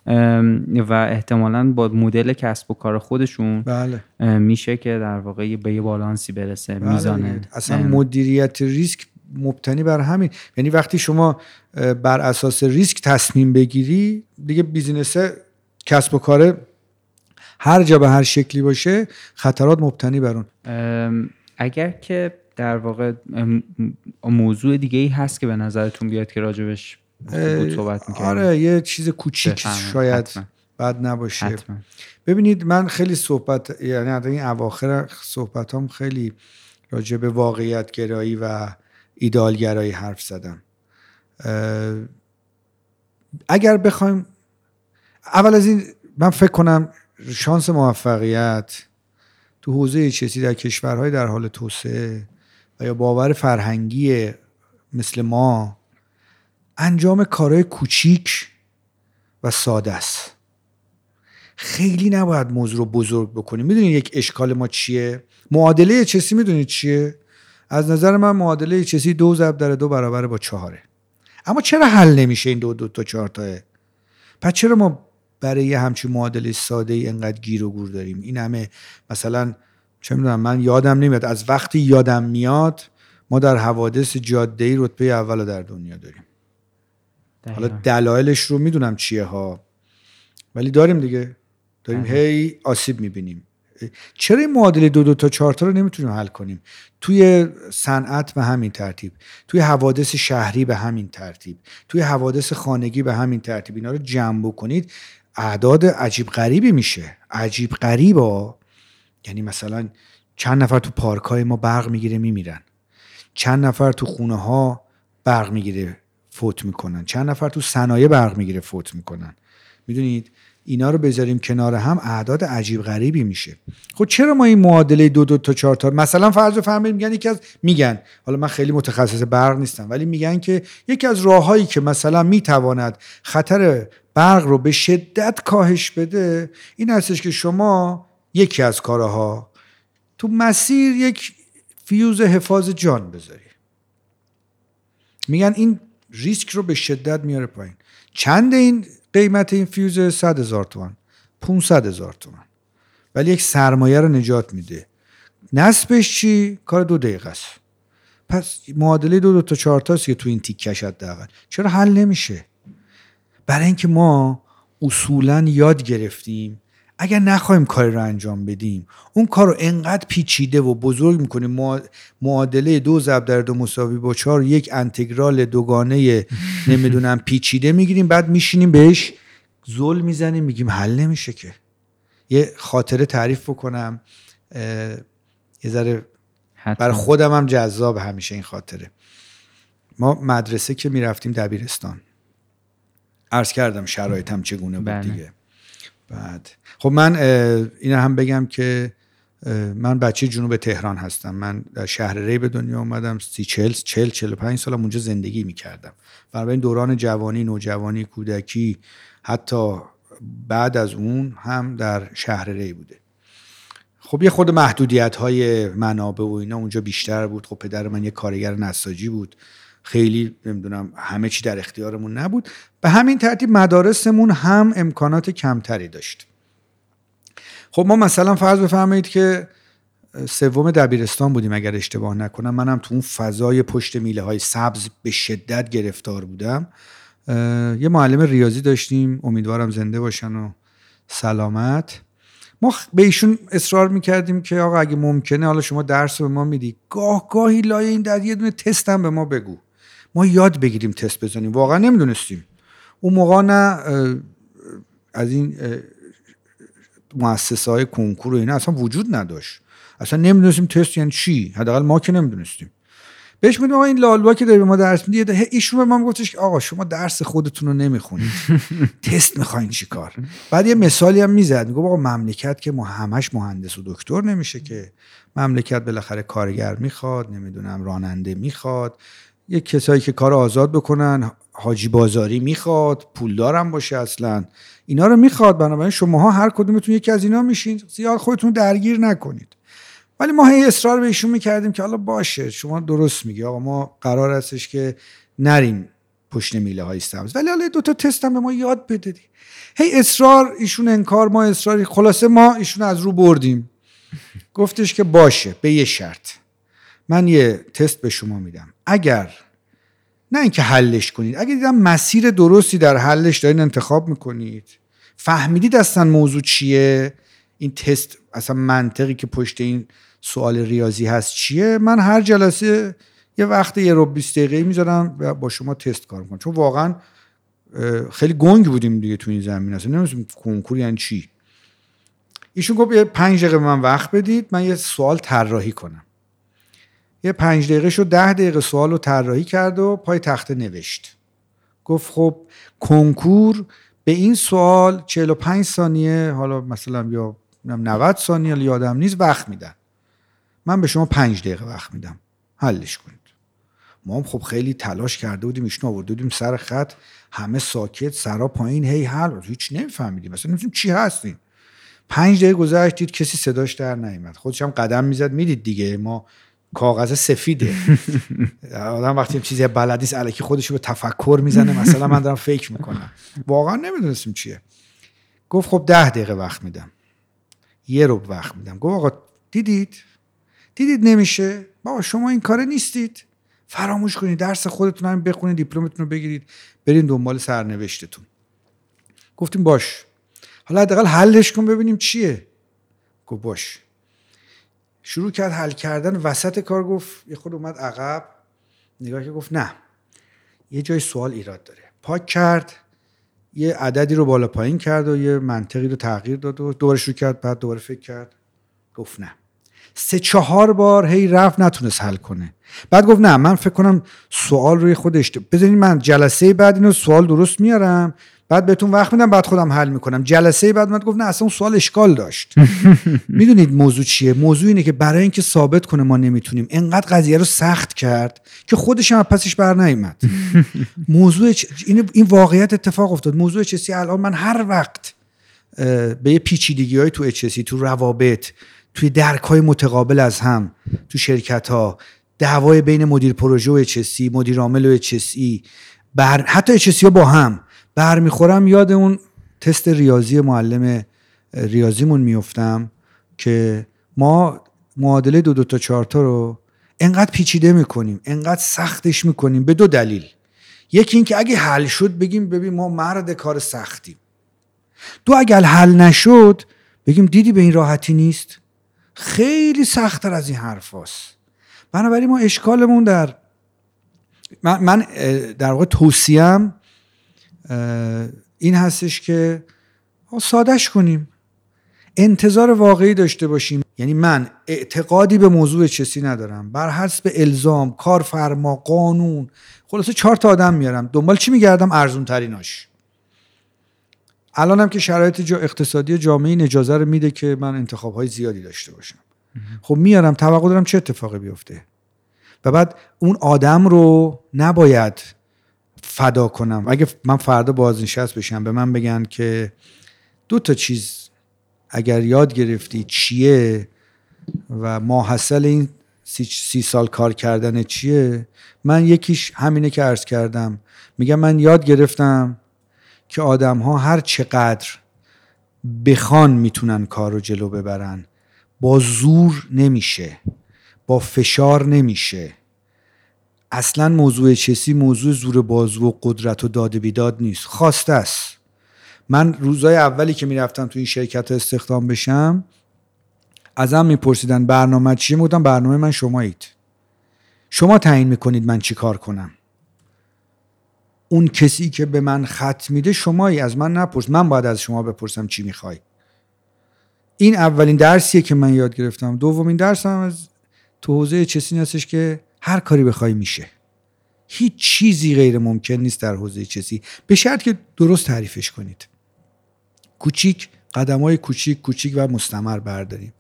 B: و احتمالا با مدل کسب و کار خودشون
A: بله.
B: میشه که در واقع به یه بالانسی برسه
A: بله.
B: میزان
A: دیگه. اصلا مدیریت ریسک مبتنی بر همین. یعنی وقتی شما بر اساس ریسک تصمیم بگیری دیگه business کسب و کار هر جا به هر شکلی باشه خطرات مبتنی بر اون.
B: اگر که در واقع موضوع دیگه ای هست که به نظرتون بیاد که راجبش بود صحبت
A: آره یه چیز کوچیک. شاید
B: حتما.
A: بد نباشه
B: حتما
A: ببینید من خیلی صحبت یعنی این اواخر صحبت هم خیلی راجع به واقعیت گرایی و ایدال گرایی حرف زدم اگر بخوایم اول از این من فکر کنم شانس موفقیت تو حوزه چیزی در کشورهای در حال توسعه و یا باور فرهنگی مثل ما انجام کارهای کوچیک و ساده است. خیلی نباید موضوع رو بزرگ بکنیم. می‌دونید یک اشکال ما چیه؟ معادله چسی می‌دونید چیه؟ از نظر من معادله چسی دو ضرب در دو برابر با چهاره. اما چرا حل نمیشه این دو دو تا چهار تاه پس چرا ما برای یه همچین معادله ساده ای انقدر گیر و گور داریم؟ این همه مثلا چه می‌دونم من یادم نمیاد. از وقتی یادم میاد ما در حوادث جاده ای رتبه اول در دنیا داریم. حالا
B: دقیقاً.
A: دلایلش رو می‌دونم چیه ها. ولی داریم دیگه. داریم
B: بله.
A: هی آسیب می‌بینیم. چرا این معادله دو دو تا چهار تا رو نمی‌تونیم حل کنیم؟ توی صنعت به همین ترتیب. توی حوادث شهری به همین ترتیب. توی حوادث خانگی به همین ترتیب. اینا رو جمع بکنید. اعداد عجیب غریبی میشه. عجیب غریبا. یعنی مثلا چند نفر تو پارک های ما برق می‌گیره میمیرن. چند نفر تو خونه ها برق می‌گیره. فوت می‌کنن. چند نفر تو صنایع برق می‌گیره فوت می‌کنن. می‌دونید؟ اینا رو بذاریم کنار هم اعداد عجیب غریبی میشه. خب چرا ما این معادله دو دو تا چهار تا؟ مثلا فرض فهمید میگن یکی از میگن. حالا من خیلی متخصص برق نیستم ولی میگن که یکی از راههایی که مثلا می‌تواند خطر برق رو به شدت کاهش بده این هستش که شما یکی از کارها تو مسیر یک فیوز حفاظ جان بذاری. میگن این ریسک رو به شدت میاره پایین. چند این قیمت این فیوز 100 هزار تومن؟ 500 هزار تومن. ولی یک سرمایه رو نجات میده. نصبش چی؟ کار دو دقیقه است. پس معادله دو دو تا چهار تاست که تو این تیکش حداقل. چرا حل نمیشه؟ برای اینکه ما اصولا یاد گرفتیم اگر نخواهیم کاری رو انجام بدیم اون کار رو انقدر پیچیده و بزرگ می‌کنیم. معادله دو ضرب در دو مساوی با چهار یک انتگرال دوگانه نمی‌دونم پیچیده می‌گیریم بعد میشینیم بهش زل می‌زنیم میگیم حل نمیشه که. یه خاطره تعریف بکنم. یه ذره برای خودم هم جذاب همیشه این خاطره. ما مدرسه که می‌رفتیم دبیرستان. عرض کردم شرایطم چگونه بود بله. دیگه؟ بعد. خب من این هم بگم که من بچه جنوب تهران هستم. من در شهر ری به دنیا اومدم سی چل چل چل پنج سالم اونجا زندگی می‌کردم. این دوران جوانی نوجوانی کودکی حتی بعد از اون هم در شهر ری بوده. خب یه خود محدودیت های منابع و اینا اونجا بیشتر بود. خب پدر من یه کارگر نساجی بود. خیلی نمی‌دونم همه چی در اختیارمون نبود. به همین ترتیب مدارسمون هم امکانات کمتری داشت. خب ما مثلا فرض بفرمایید که سوم دبیرستان بودیم اگر اشتباه نکنم. منم تو اون فضای پشت میله های سبز به شدت گرفتار بودم. یه معلم ریاضی داشتیم. امیدوارم زنده باشن و سلامت. ما به ایشون اصرار می‌کردیم که آقا اگه ممکنه حالا شما درس به ما میدی. گاه گاهی لایه این در یه دونه تست هم به ما بگو. ما یاد بگیریم تست بزنیم. واقعا نمی‌دونستیم. اون موقع نه از این مؤسسه های کنکور و اینا اصلا وجود نداشت. اصلا نمی‌دونستیم تست یعنی چی. حداقل ما که نمی‌دونستیم. بهش میگم این لالوا که داره به ما درس میده ایشون به ما گفتش که آقا شما درس خودتون رو نمی‌خونید. تست می‌خواین چیکار بعد یه مثالی هم می‌زد میگه آقا مملکت که ما همش مهندس و دکتر نمیشه که. مملکت بالاخره کارگر می‌خواد نمی‌دونم راننده می‌خواد. یه کسایی که کار آزاد بکنن حاجی بازاری می‌خواد پولدارم باشه اصلا. اینا رو می‌خواد بنابراین شماها هر کدومتون یکی از اینا میشین. زیاد خودتون درگیر نکنید. ولی ما هی اصرار به ایشون می‌کردیم که حالا باشه شما درست میگی. آقا ما قرار هستش که نریم پشت میله های سبز. ولی حالا دو تا تست هم به ما یاد بدادی هی اصرار ایشون انکار ما اصرار. خلاصه ما ایشون از رو بردیم. گفتش که باشه به یه شرط. من یه تست به شما میدم. اگر نه اینکه حلش کنید اگر دیدم مسیر درستی در حلش دارین انتخاب می‌کنید فهمیدید اصلا موضوع چیه؟ این تست اصلا منطقی که پشت این سوال ریاضی هست چیه؟ من هر جلسه یه وقت یه رو 20 دقیقه می‌ذارم و با شما تست کار می‌کنم. چون واقعا خیلی گنگ بودیم دیگه تو این زمین اصلا. نمی‌دونم کنکور یعنی چی. ایشون گفت پنج دقیقه من وقت بدید من یه سوال طراحی کنم. یه پنج دقیقه شد ده دقیقه سوال رو طراحی کرد و پای تخته نوشت. گفت خب کنکور به این سوال 45 ثانیه حالا مثلا یا 90 ثانیه یادم نیست وقت میدن. من به شما 5 دقیقه وقت میدم. حلش کنید. ما هم خب خیلی تلاش کرده بودیم ایشون آورده بودیم سر خط. همه ساکت سرا پایین هی حل هیچ نمیفهمیدیم. مثلا نمی‌دونیم چی هستیم. پنج دقیقه گذشت کسی صداش در نیومد. خودش هم قدم می‌زد. می‌دید دیگه. ما کاغذ سفیده. آدم وقتی چیزی بلد نیست الکی خودش رو به تفکر می‌زنه مثلا من دارم فکر می‌کنم. واقعا نمی‌دونستیم چیه. گفت خب ده دقیقه وقت میدم. یه رو وقت میدم. گفت آقا دیدید؟ دیدید نمیشه؟ بابا شما این کاره نیستید. فراموش کنید درس خودتون هم بخونید دیپلمتون رو بگیرید برین دنبال سرنوشتتون. گفتیم باش. حالا حداقل حلش کن ببینیم چیه. گفت باش. شروع کرد حل کردن وسط کار گفت یه خود اومد عقب نگاه که گفت نه یه جای سوال ایراد داره. پاک کرد یه عددی رو بالا پایین کرد و یه منطقی رو تغییر داد و دوباره شروع کرد بعد دوباره فکر کرد. گفت نه. سه چهار بار هی رفت نتونست حل کنه. بعد گفت نه من فکر کنم سوال روی خودش بذارین من جلسه بعد اینو سوال درست میارم. بعد بهتون وقت میدم بعد خودم حل می‌کنم. جلسه بعد من گفت نه اصلا اون سوال اشکال داشت. می‌دونید موضوع چیه؟ موضوع اینه که برای اینکه ثابت کنه ما نمی‌تونیم انقدر قضیه رو سخت کرد که خودش هم پسش بر نیومد. موضوع این این واقعیت اتفاق افتاد. موضوع چسی الان من هر وقت به یه پیچیدگی های تو اچسی تو روابط توی درک های متقابل از هم تو شرکت ها دعوای بین مدیر پروژه و اچسی مدیر عامل و اچسی بر حتی اچسی ها با هم برمیخورم یاد اون تست ریاضی معلم ریاضیمون میفتم که ما معادله دو دو تا چهار تا رو انقدر پیچیده می‌کنیم انقدر سختش می‌کنیم به دو دلیل. یکی اینکه اگه حل شد بگیم ببین ما مرد کار سختیم. دو اگر حل نشد بگیم دیدی به این راحتی نیست؟ خیلی سختتر از این حرف هست. بنابراین ما اشکالمون در من, من در واقع توصیم این هستش که سادش کنیم. انتظار واقعی داشته باشیم. یعنی من اعتقادی به موضوع چسی ندارم. بر حسب الزام کارفرما قانون. خلاصه چهار تا آدم میارم. دنبال چی میگردم؟ ارزون تریناش الان هم که شرایط جا اقتصادی جامعه این اجازه رو میده که من انتخاب های زیادی داشته باشم. خب میارم. توقع دارم چه اتفاقی بیفته. و بعد اون آدم رو نباید فدا کنم. اگه من فردا بازنشست بشم به من بگن که دو تا چیز اگر یاد گرفتی چیه و ماحصل این سی, سی سال کار کردن چیه من یکیش همینه که عرض کردم. میگم من یاد گرفتم که آدم ها هر چقدر بخوان می‌تونن کار رو جلو ببرن با زور نمیشه با فشار نمیشه. اصلا موضوع چسی موضوع زور بازو و قدرت و داد بیداد نیست. خواسته است. من روزای اولی که می‌رفتم تو این شرکت استخدام بشم ازم میپرسیدن برنامه چیه؟ می‌گفتم برنامه من شمایید. شما تعیین می‌کنید من چی کار کنم؟ اون کسی که به من خط میده شمایی از من نپرس. من باید از شما بپرسم چی می‌خوای. این اولین درسیه که من یاد گرفتم. دومین درسم از تو حوزه چسی هستش که هر کاری بخوای میشه. هیچ چیزی غیر ممکن نیست در حوزه چسی. به شرط که درست تعریفش کنید. کوچیک قدم های کوچیک کوچیک و مستمر برداریم.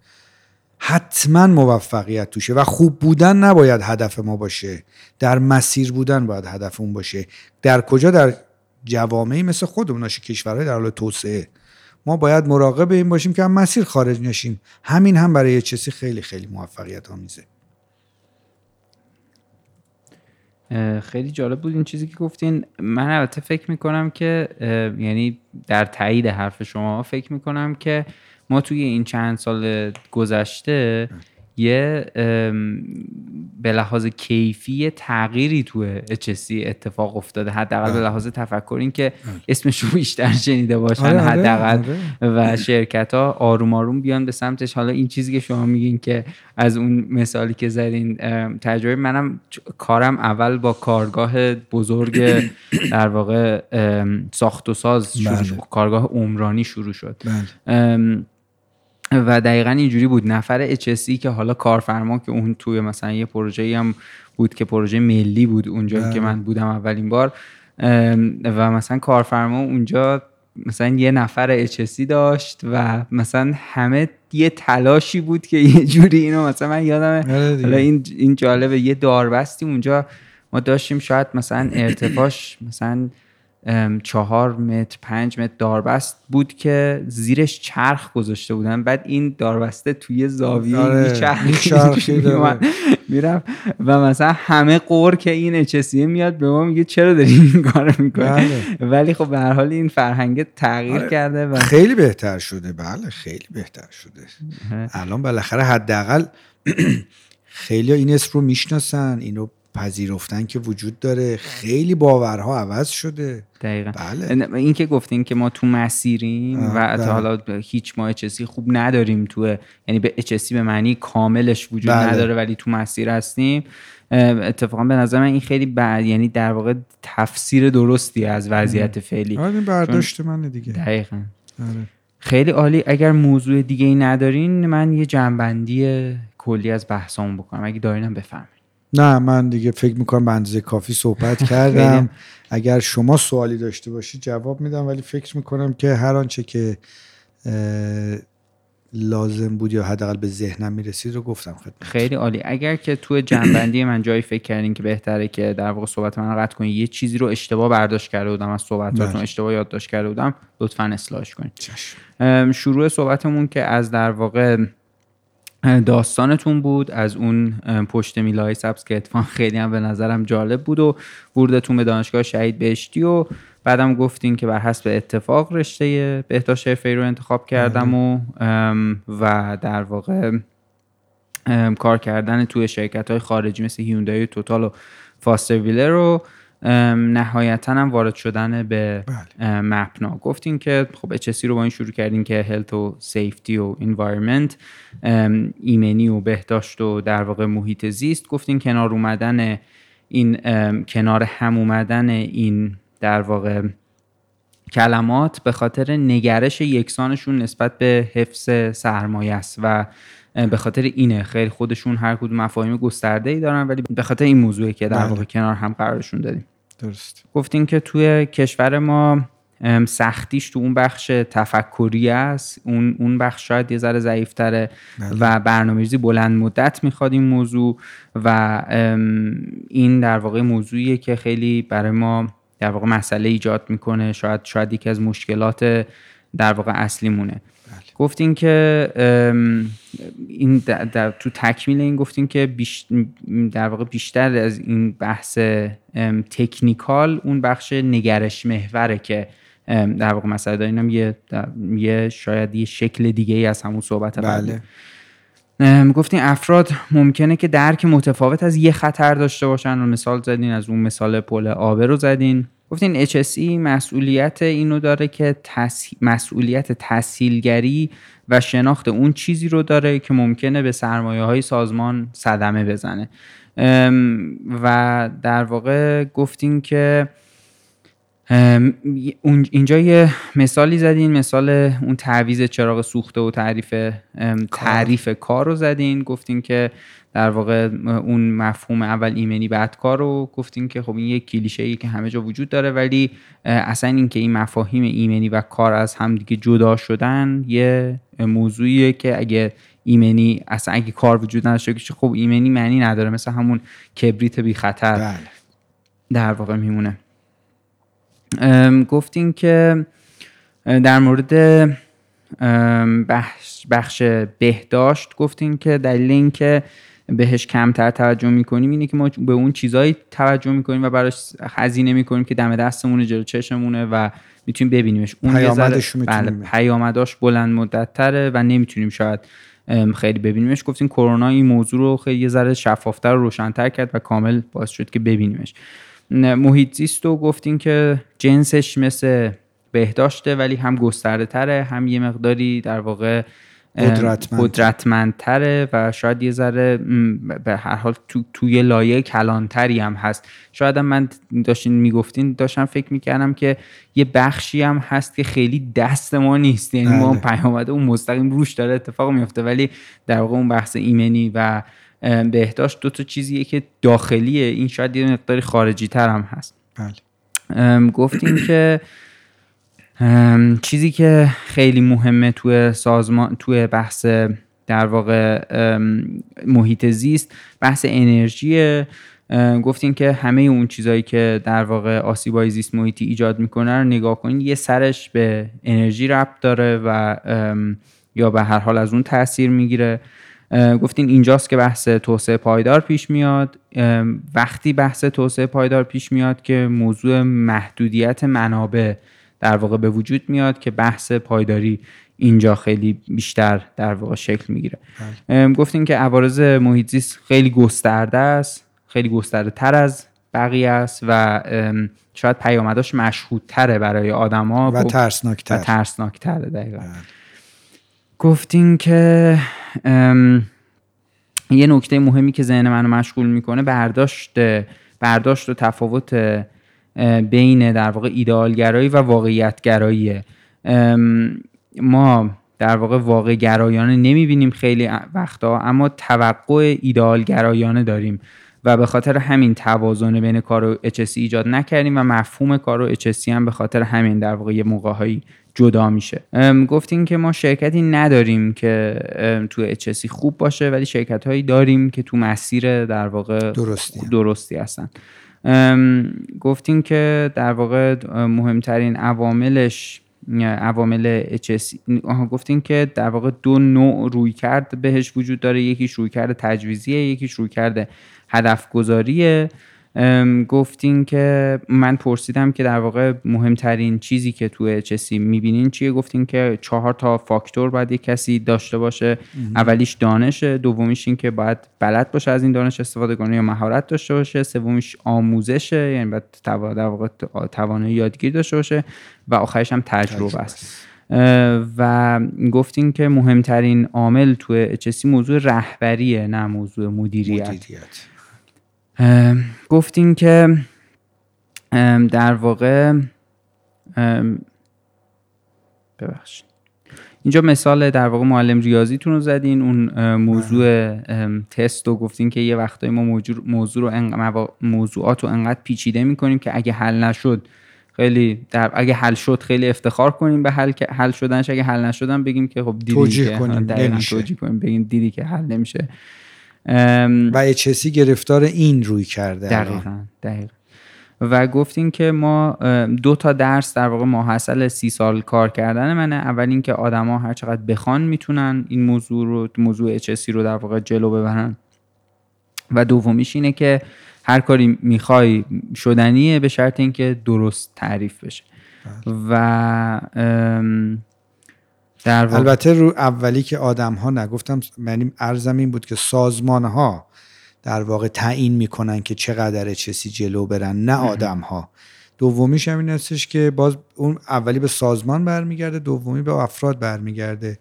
A: حتما موفقیت توشه و خوب بودن نباید هدف ما باشه. در مسیر بودن باید هدف اون باشه. در کجا؟ در جوامعی مثل خودمون. کشورهای در حال توسعه. ما باید مراقب این باشیم که هم مسیر خارج نشیم. همین هم برای چسی خیلی خیلی موفقیت آمیزه.
B: خیلی جالب بود این چیزی که گفتین. من البته فکر می‌کنم که یعنی در تایید حرف شما فکر می‌کنم که ما توی این چند سال گذشته یه به لحاظ کیفی تغییری تو HSC اتفاق افتاده. حداقل به لحاظ تفکر این که اسمش رو بیشتر شنیده باشن آره، آره، حداقل. آره. و شرکت ها آروم آروم بیان به سمتش. حالا این چیزی که شما میگین که از اون مثالی که زدین تجربه منم کارم اول با کارگاه بزرگ در واقع ساخت و ساز شروع بله. کارگاه عمرانی شروع شد. بله. و دقیقا اینجوری بود. نفر HSE که حالا کارفرما که اون توی مثلا یه پروژه هم بود که پروژه ملی بود اونجا که بله. من بودم اولین بار و مثلا کارفرما اونجا مثلا یه نفر HSE داشت و مثلا همه یه تلاشی بود که یه جوری اینو مثلا من یادم آره حالا این این جالبه یه داربستی اونجا ما داشتیم. شاید مثلا ارتفاعش مثلا چهار متر پنج متر داربست بود که زیرش چرخ گذاشته بودن بعد این داربسته توی زاویه آره. میرم و مثلا همه قور که این اچسیه میاد به ما میگه چرا داری این کار می‌کنی بله. ولی خب به هر حال این فرهنگ تغییر آره. کرده و
A: خیلی بهتر شده بله خیلی بهتر شده الان بالاخره حداقل خیلی این اسم رو می‌شناسن اینو پذیرفتن که وجود داره. خیلی باورها عوض شده.
B: دقیقا. بله. این که گفتین که ما تو مسیریم و بله. حالا هیچ ما اچسی خوب نداریم تو یعنی به اچسی به معنی کاملش وجود بله. نداره ولی تو مسیر هستیم. اتفاقا به نظر من این خیلی بعد یعنی در واقع تفسیر درستی از وضعیت فعلی.
A: آره برداشت منه دیگه.
B: دقیقا. آره. خیلی عالی. اگر موضوع دیگه ای ندارین من یه جنبندی کلی از بحثامون بکنم. اگه دارینم بفهمید
A: نه من دیگه فکر می‌کنم به اندازه کافی صحبت کردم. اگر شما سوالی داشته باشید جواب میدم ولی فکر می‌کنم که هر آنچه که لازم بود یا حداقل به ذهنم می‌رسید رو گفتم خدمت.
B: خیلی عالی. اگر که تو جنبندی من جایی فکر کردین که بهتره که در واقع صحبت من رو قطع کنید یه چیزی رو اشتباه برداشت کرده بودم از صحبتاتون
A: بله.
B: اشتباه یادداشت کرده بودم لطفا اصلاحش کنید شروع صحبتمون که از در واقع داستانتون بود. از اون پشت میلای سبز که اتفاق خیلی هم به نظرم جالب بود و ورودتون به دانشگاه شهید بهشتی و بعدم گفتین که بر حسب اتفاق رشته بهداشت حرفه‌ای رو انتخاب کردم و و در واقع کار کردن توی شرکت های خارجی مثل هیوندای توتال و فاستر ویلر رو نهایتا هم وارد شدن به
A: بله.
B: مپنا گفتین که خب HSC رو با این شروع کردین که هلت و سیفتی و انوایرمنت ایمنی و بهداشت و در واقع محیط زیست گفتین کنار اومدن این کنار هم اومدن این در واقع کلمات به خاطر نگرش یکسانشون نسبت به حفظ سرمایه است و به خاطر اینه خیلی خودشون هر کدوم مفاهیم گسترده ای دارن ولی به خاطر این موضوعی که در
A: بله.
B: واقع کنار هم قرارشون دادیم
A: درست.
B: گفتیم که توی کشور ما سختیش تو اون بخش تفکری است. اون اون بخش شاید یه ذره ضعیفتره
A: بله.
B: و برنامه‌ریزی بلند مدت می‌خواد این موضوع و این در واقع موضوعیه که خیلی برای ما در واقع مسئله ایجاد می‌کنه. شاید شاید یکی از مشکلات در واقع اصلی مونه گفتین که این در, در تو تکمیل این گفتین که بیش در واقع بیشتر از این بحث تکنیکال اون بخش نگرش محوره که در واقع مسئله دارین. هم یه, یه شاید یه شکل دیگه ای از همون صحبت
A: بله.
B: گفتین افراد ممکنه که درک متفاوت از یه خطر داشته باشن. و مثال زدین از اون مثال پل آبه رو زدین. گفتین HSE مسئولیت اینو داره که تس... مسئولیت تحصیلگری و شناخت اون چیزی رو داره که ممکنه به سرمایه های سازمان صدمه بزنه. و در واقع گفتین که اینجا یه مثالی زدین مثال اون تعویز چراغ سوخته و تعریف تعریف کار رو زدین. گفتین که در واقع اون مفهوم اول ایمنی بعد کار رو گفتین که خب این یک کلیشه ای که همه جا وجود داره ولی اصلا این که این مفاهیم ایمنی و کار از هم دیگه جدا شدن یه موضوعیه که اگه ایمنی اصلا اگه کار وجود نداشته باشه خب ایمنی معنی نداره. مثل همون کبریت بی خطر.
A: بله.
B: در واقع میمونه. گفتین که در مورد بخش, بخش بهداشت گفتین که دلیل اینکه بهش کمتر توجه می‌کنیم اینه که ما به اون چیزهایی توجه می‌کنیم و براش هزینه می‌کنیم که دم دستمونه جلو چشمونه و می‌تونیم ببینیمش. اون
A: پیامدش
B: بله پیامداش بلند مدت تره و نمی‌تونیم شاید خیلی ببینیمش. گفتیم کرونا این موضوع رو خیلی یه ذره شفافتر و روشنتر کرد و کامل باعث شد که ببینیمش. محیط زیست رو گفتیم که جنسش مثل بهداشته ولی هم گسترده تره هم یه مقداری در واقع
A: قدرتمند.
B: قدرتمندتره و شاید یه ذره به هر حال تو توی لایه کلانتری هم هست شاید هم من داشتین می‌گفتین داشتم فکر می‌کردم که یه بخشی هم هست که خیلی دست ما نیست یعنی ما
A: بله.
B: پیامده اون مستقیم روش داره اتفاق میفته ولی در واقع اون بحث ایمنی و بهداشت دو تا چیزیه که داخلیه. این شاید یه مقداری خارجی تر هم هست.
A: بله.
B: گفتیم که چیزی که خیلی مهمه توی سازمان توی بحث در واقع محیط زیست بحث انرژی گفتیم که همه اون چیزهایی که در واقع آسیبای زیست محیطی ایجاد می‌کنه رو نگاه کنید یه سرش به انرژی ربط داره و یا به هر حال از اون تاثیر می‌گیره. گفتین اینجاست که بحث توسعه پایدار پیش میاد. وقتی بحث توسعه پایدار پیش میاد که موضوع محدودیت منابع در واقع به وجود میاد که بحث پایداری اینجا خیلی بیشتر در واقع شکل می‌گیره. گفتیم که عوارض محیط زیست خیلی گسترده است خیلی گسترده تر از بقیه است و شاید پیامداش مشهودتره برای آدما
A: و ترسناکتر.
B: و ترسناکتره دقیقا. گفتیم که یه نکته مهمی که ذهن منو مشغول می‌کنه برداشت برداشت و تفاوت بین در واقع ایدئالگرایی و واقعیتگراییه ما در واقع واقع گرایانه نمی‌بینیم خیلی وقتا اما توقع ایدال گرایانه داریم و به خاطر همین توازن بین کار و HSC ایجاد نکردیم و مفهوم کار و HSC هم به خاطر همین در واقع یه موقعهایی جدا میشه. گفتیم که ما شرکتی نداریم که تو HSC خوب باشه ولی شرکت هایی داریم که تو مسیر در واقع
A: درستی,
B: درستی هستن. گفتیم که در واقع مهمترین عواملش عوامل HSC گفتیم که در واقع دو نوع روی کرد بهش وجود داره. یکیش روی کرد تجویزیه یکیش روی کرد هدف گذاریه گفتین که من پرسیدم که در واقع مهمترین چیزی که تو HSC می‌بینین چیه؟ گفتین که چهار تا فاکتور باید یک کسی داشته باشه. اولیش دانشه دومیش این که باید بلد باشه از این دانش استفاده کنه یا مهارت داشته باشه. سومیش آموزشه یعنی باید در واقع توانایی یادگیری داشته باشه. و آخرش هم تجربه است. و گفتین که مهمترین عامل تو HSC موضوع رهبریه نه موضوع مدیریت, مدیریت. گفتین که در واقع ببخشید. اینجا مثال در واقع معلم ریاضیتون رو زدین اون موضوع تست رو گفتین که یه وقتایی ما موضوع, رو موضوعات رو انقدر پیچیده می‌کنیم که اگه حل نشد خیلی در اگه حل شد خیلی افتخار کنیم به حل حل شدنش اگه حل نشدن بگیم که خب دیدی توجیه که کنیم توجیه کنیم بگیم دیدی که حل نمیشه.
A: و اچسی گرفتار این روی کرده
B: دقیقا دقیقا. و گفتیم که ما دو تا درس در واقع ماحصل سی سال کار کردن منه. اول اینکه آدما هر چقدر بخوان می‌تونن این موضوع رو موضوع HSC رو در واقع جلو ببرن. و دومیش اینه که هر کاری می‌خوای شدنیه به شرط اینکه درست تعریف بشه. بله. و
A: در البته رو اولی که آدم ها نگفتم یعنی ارزم این بود که سازمان ها در واقع تعیین می‌کنن که چقدر چسی جلو برن نه آدم ها دومیش هم این هستش که باز اون اولی به سازمان برمیگرده دومی به افراد برمیگرده.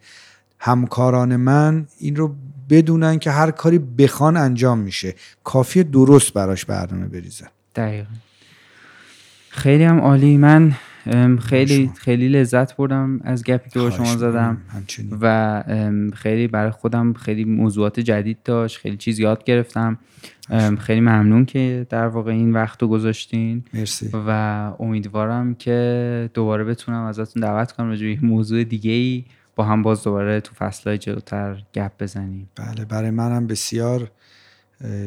A: همکاران من این رو بدونن که هر کاری بخوان انجام میشه. کافی درست براش برنامه بریزن.
B: دقیقا. خیلی هم عالی. من خیلی خیلی لذت بردم از گپی که با شما زدم. و خیلی برای خودم خیلی موضوعات جدید داشت خیلی چیز یاد گرفتم. خیلی ممنون که در واقع این وقت رو گذاشتین.
A: مرسی.
B: و امیدوارم که دوباره بتونم ازتون دعوت کنم راجع موضوع دیگه ای با هم باز دوباره تو فصلهای جلوتر گپ بزنیم.
A: بله برای منم بسیار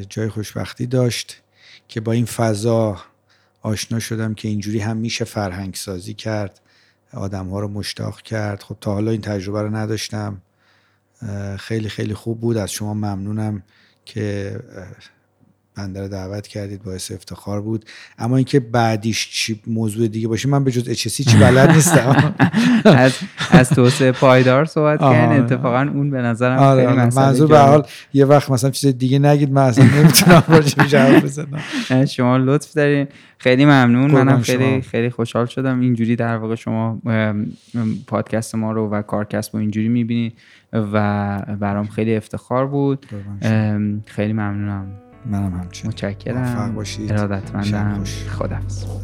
A: جای خوشبختی داشت که با این فضا آشنا شدم که اینجوری هم میشه فرهنگ سازی کرد آدم ها رو مشتاق کرد. خب تا حالا این تجربه رو نداشتم. خیلی خیلی خوب بود. از شما ممنونم که بنده دعوت کردید باعث افتخار بود. اما اینکه بعدیش چی موضوع دیگه باشه من به جز اچسی چی بلد نیستم.
B: از از توسعه پایدار صحبت کردن اتفاقا اون به نظرم
A: آره خیلی منظور به حال یه وقت مثلا چیز دیگه نگید من اصلا نمی‌تونم راجع جواب بزنم.
B: شما لطف دارین. خیلی ممنون. منم خیلی خیلی خوشحال شدم. اینجوری در واقع شما پادکست ما رو و کارکست رو اینجوری می‌بینید و برام خیلی افتخار بود. خیلی ممنونم.
A: منم همچنین.
B: متشکرم. ارادتمندم. خدافظ این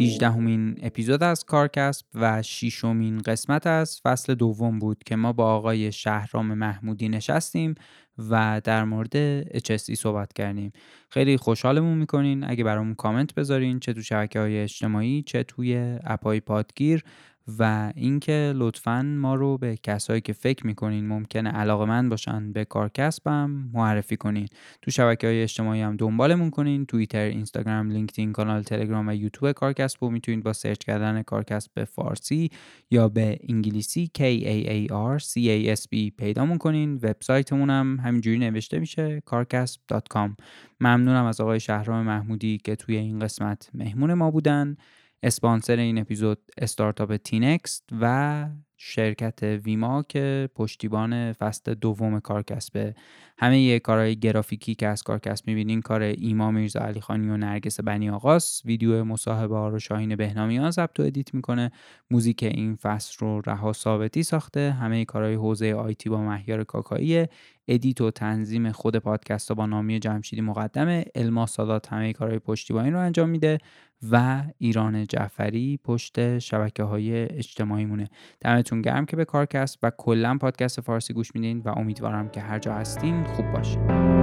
B: 18 اپیزود از کارکسب و شیشمین قسمت از فصل دوم بود که ما با آقای شهرام محمودی نشستیم و در مورد HSC صحبت کردیم. خیلی خوشحالمون می‌کنین. اگه برامون کامنت بذارین چه تو شبکه های اجتماعی چه توی اپای پادگیر و اینکه لطفا ما رو به کسایی که فکر می‌کنین ممکنه علاقه من باشن به کارکسبم معرفی کنین. تو شبکه های اجتماعی هم دنبالمون کنین. توییتر اینستاگرام لینکدین کانال تلگرام و یوتیوب کارکسب رو می‌تونید با سرچ کردن کارکسب به فارسی یا به انگلیسی K A A R K A S B پیدامون کنین. وبسایتمون هم همینجوری نوشته میشه kaarkasb.com ممنونم از آقای شهرام محمودی که توی این قسمت مهمون ما بودن. اسپانسر این اپیزود استارتاپ تینکست و شرکت ویما که پشتیبان فصل دوم کارکسبه همه‌ی کارهای گرافیکی که از کارکسب می‌بینین کار ایما میرزا علی خانی و نرگس بنی آقاس ویدیو مصاحبه ها رو شاهین بهنامیان ضبط و edit می‌کنه. موزیک این فصل رو رها ثابتی ساخته. همه کارهای حوزه IT با مهیار کاکایی. edit و تنظیم خود پادکست با نامی جمشیدی مقدمه الما سادات همه کارهای پشتیبانی رو انجام میده و ایران جعفری پشت شبکه های اجتماعی مونه دمتون گرم که به کارکسب و کلا پادکست فارسی گوش میدین و امیدوارم که هر جا هستین خوب باشین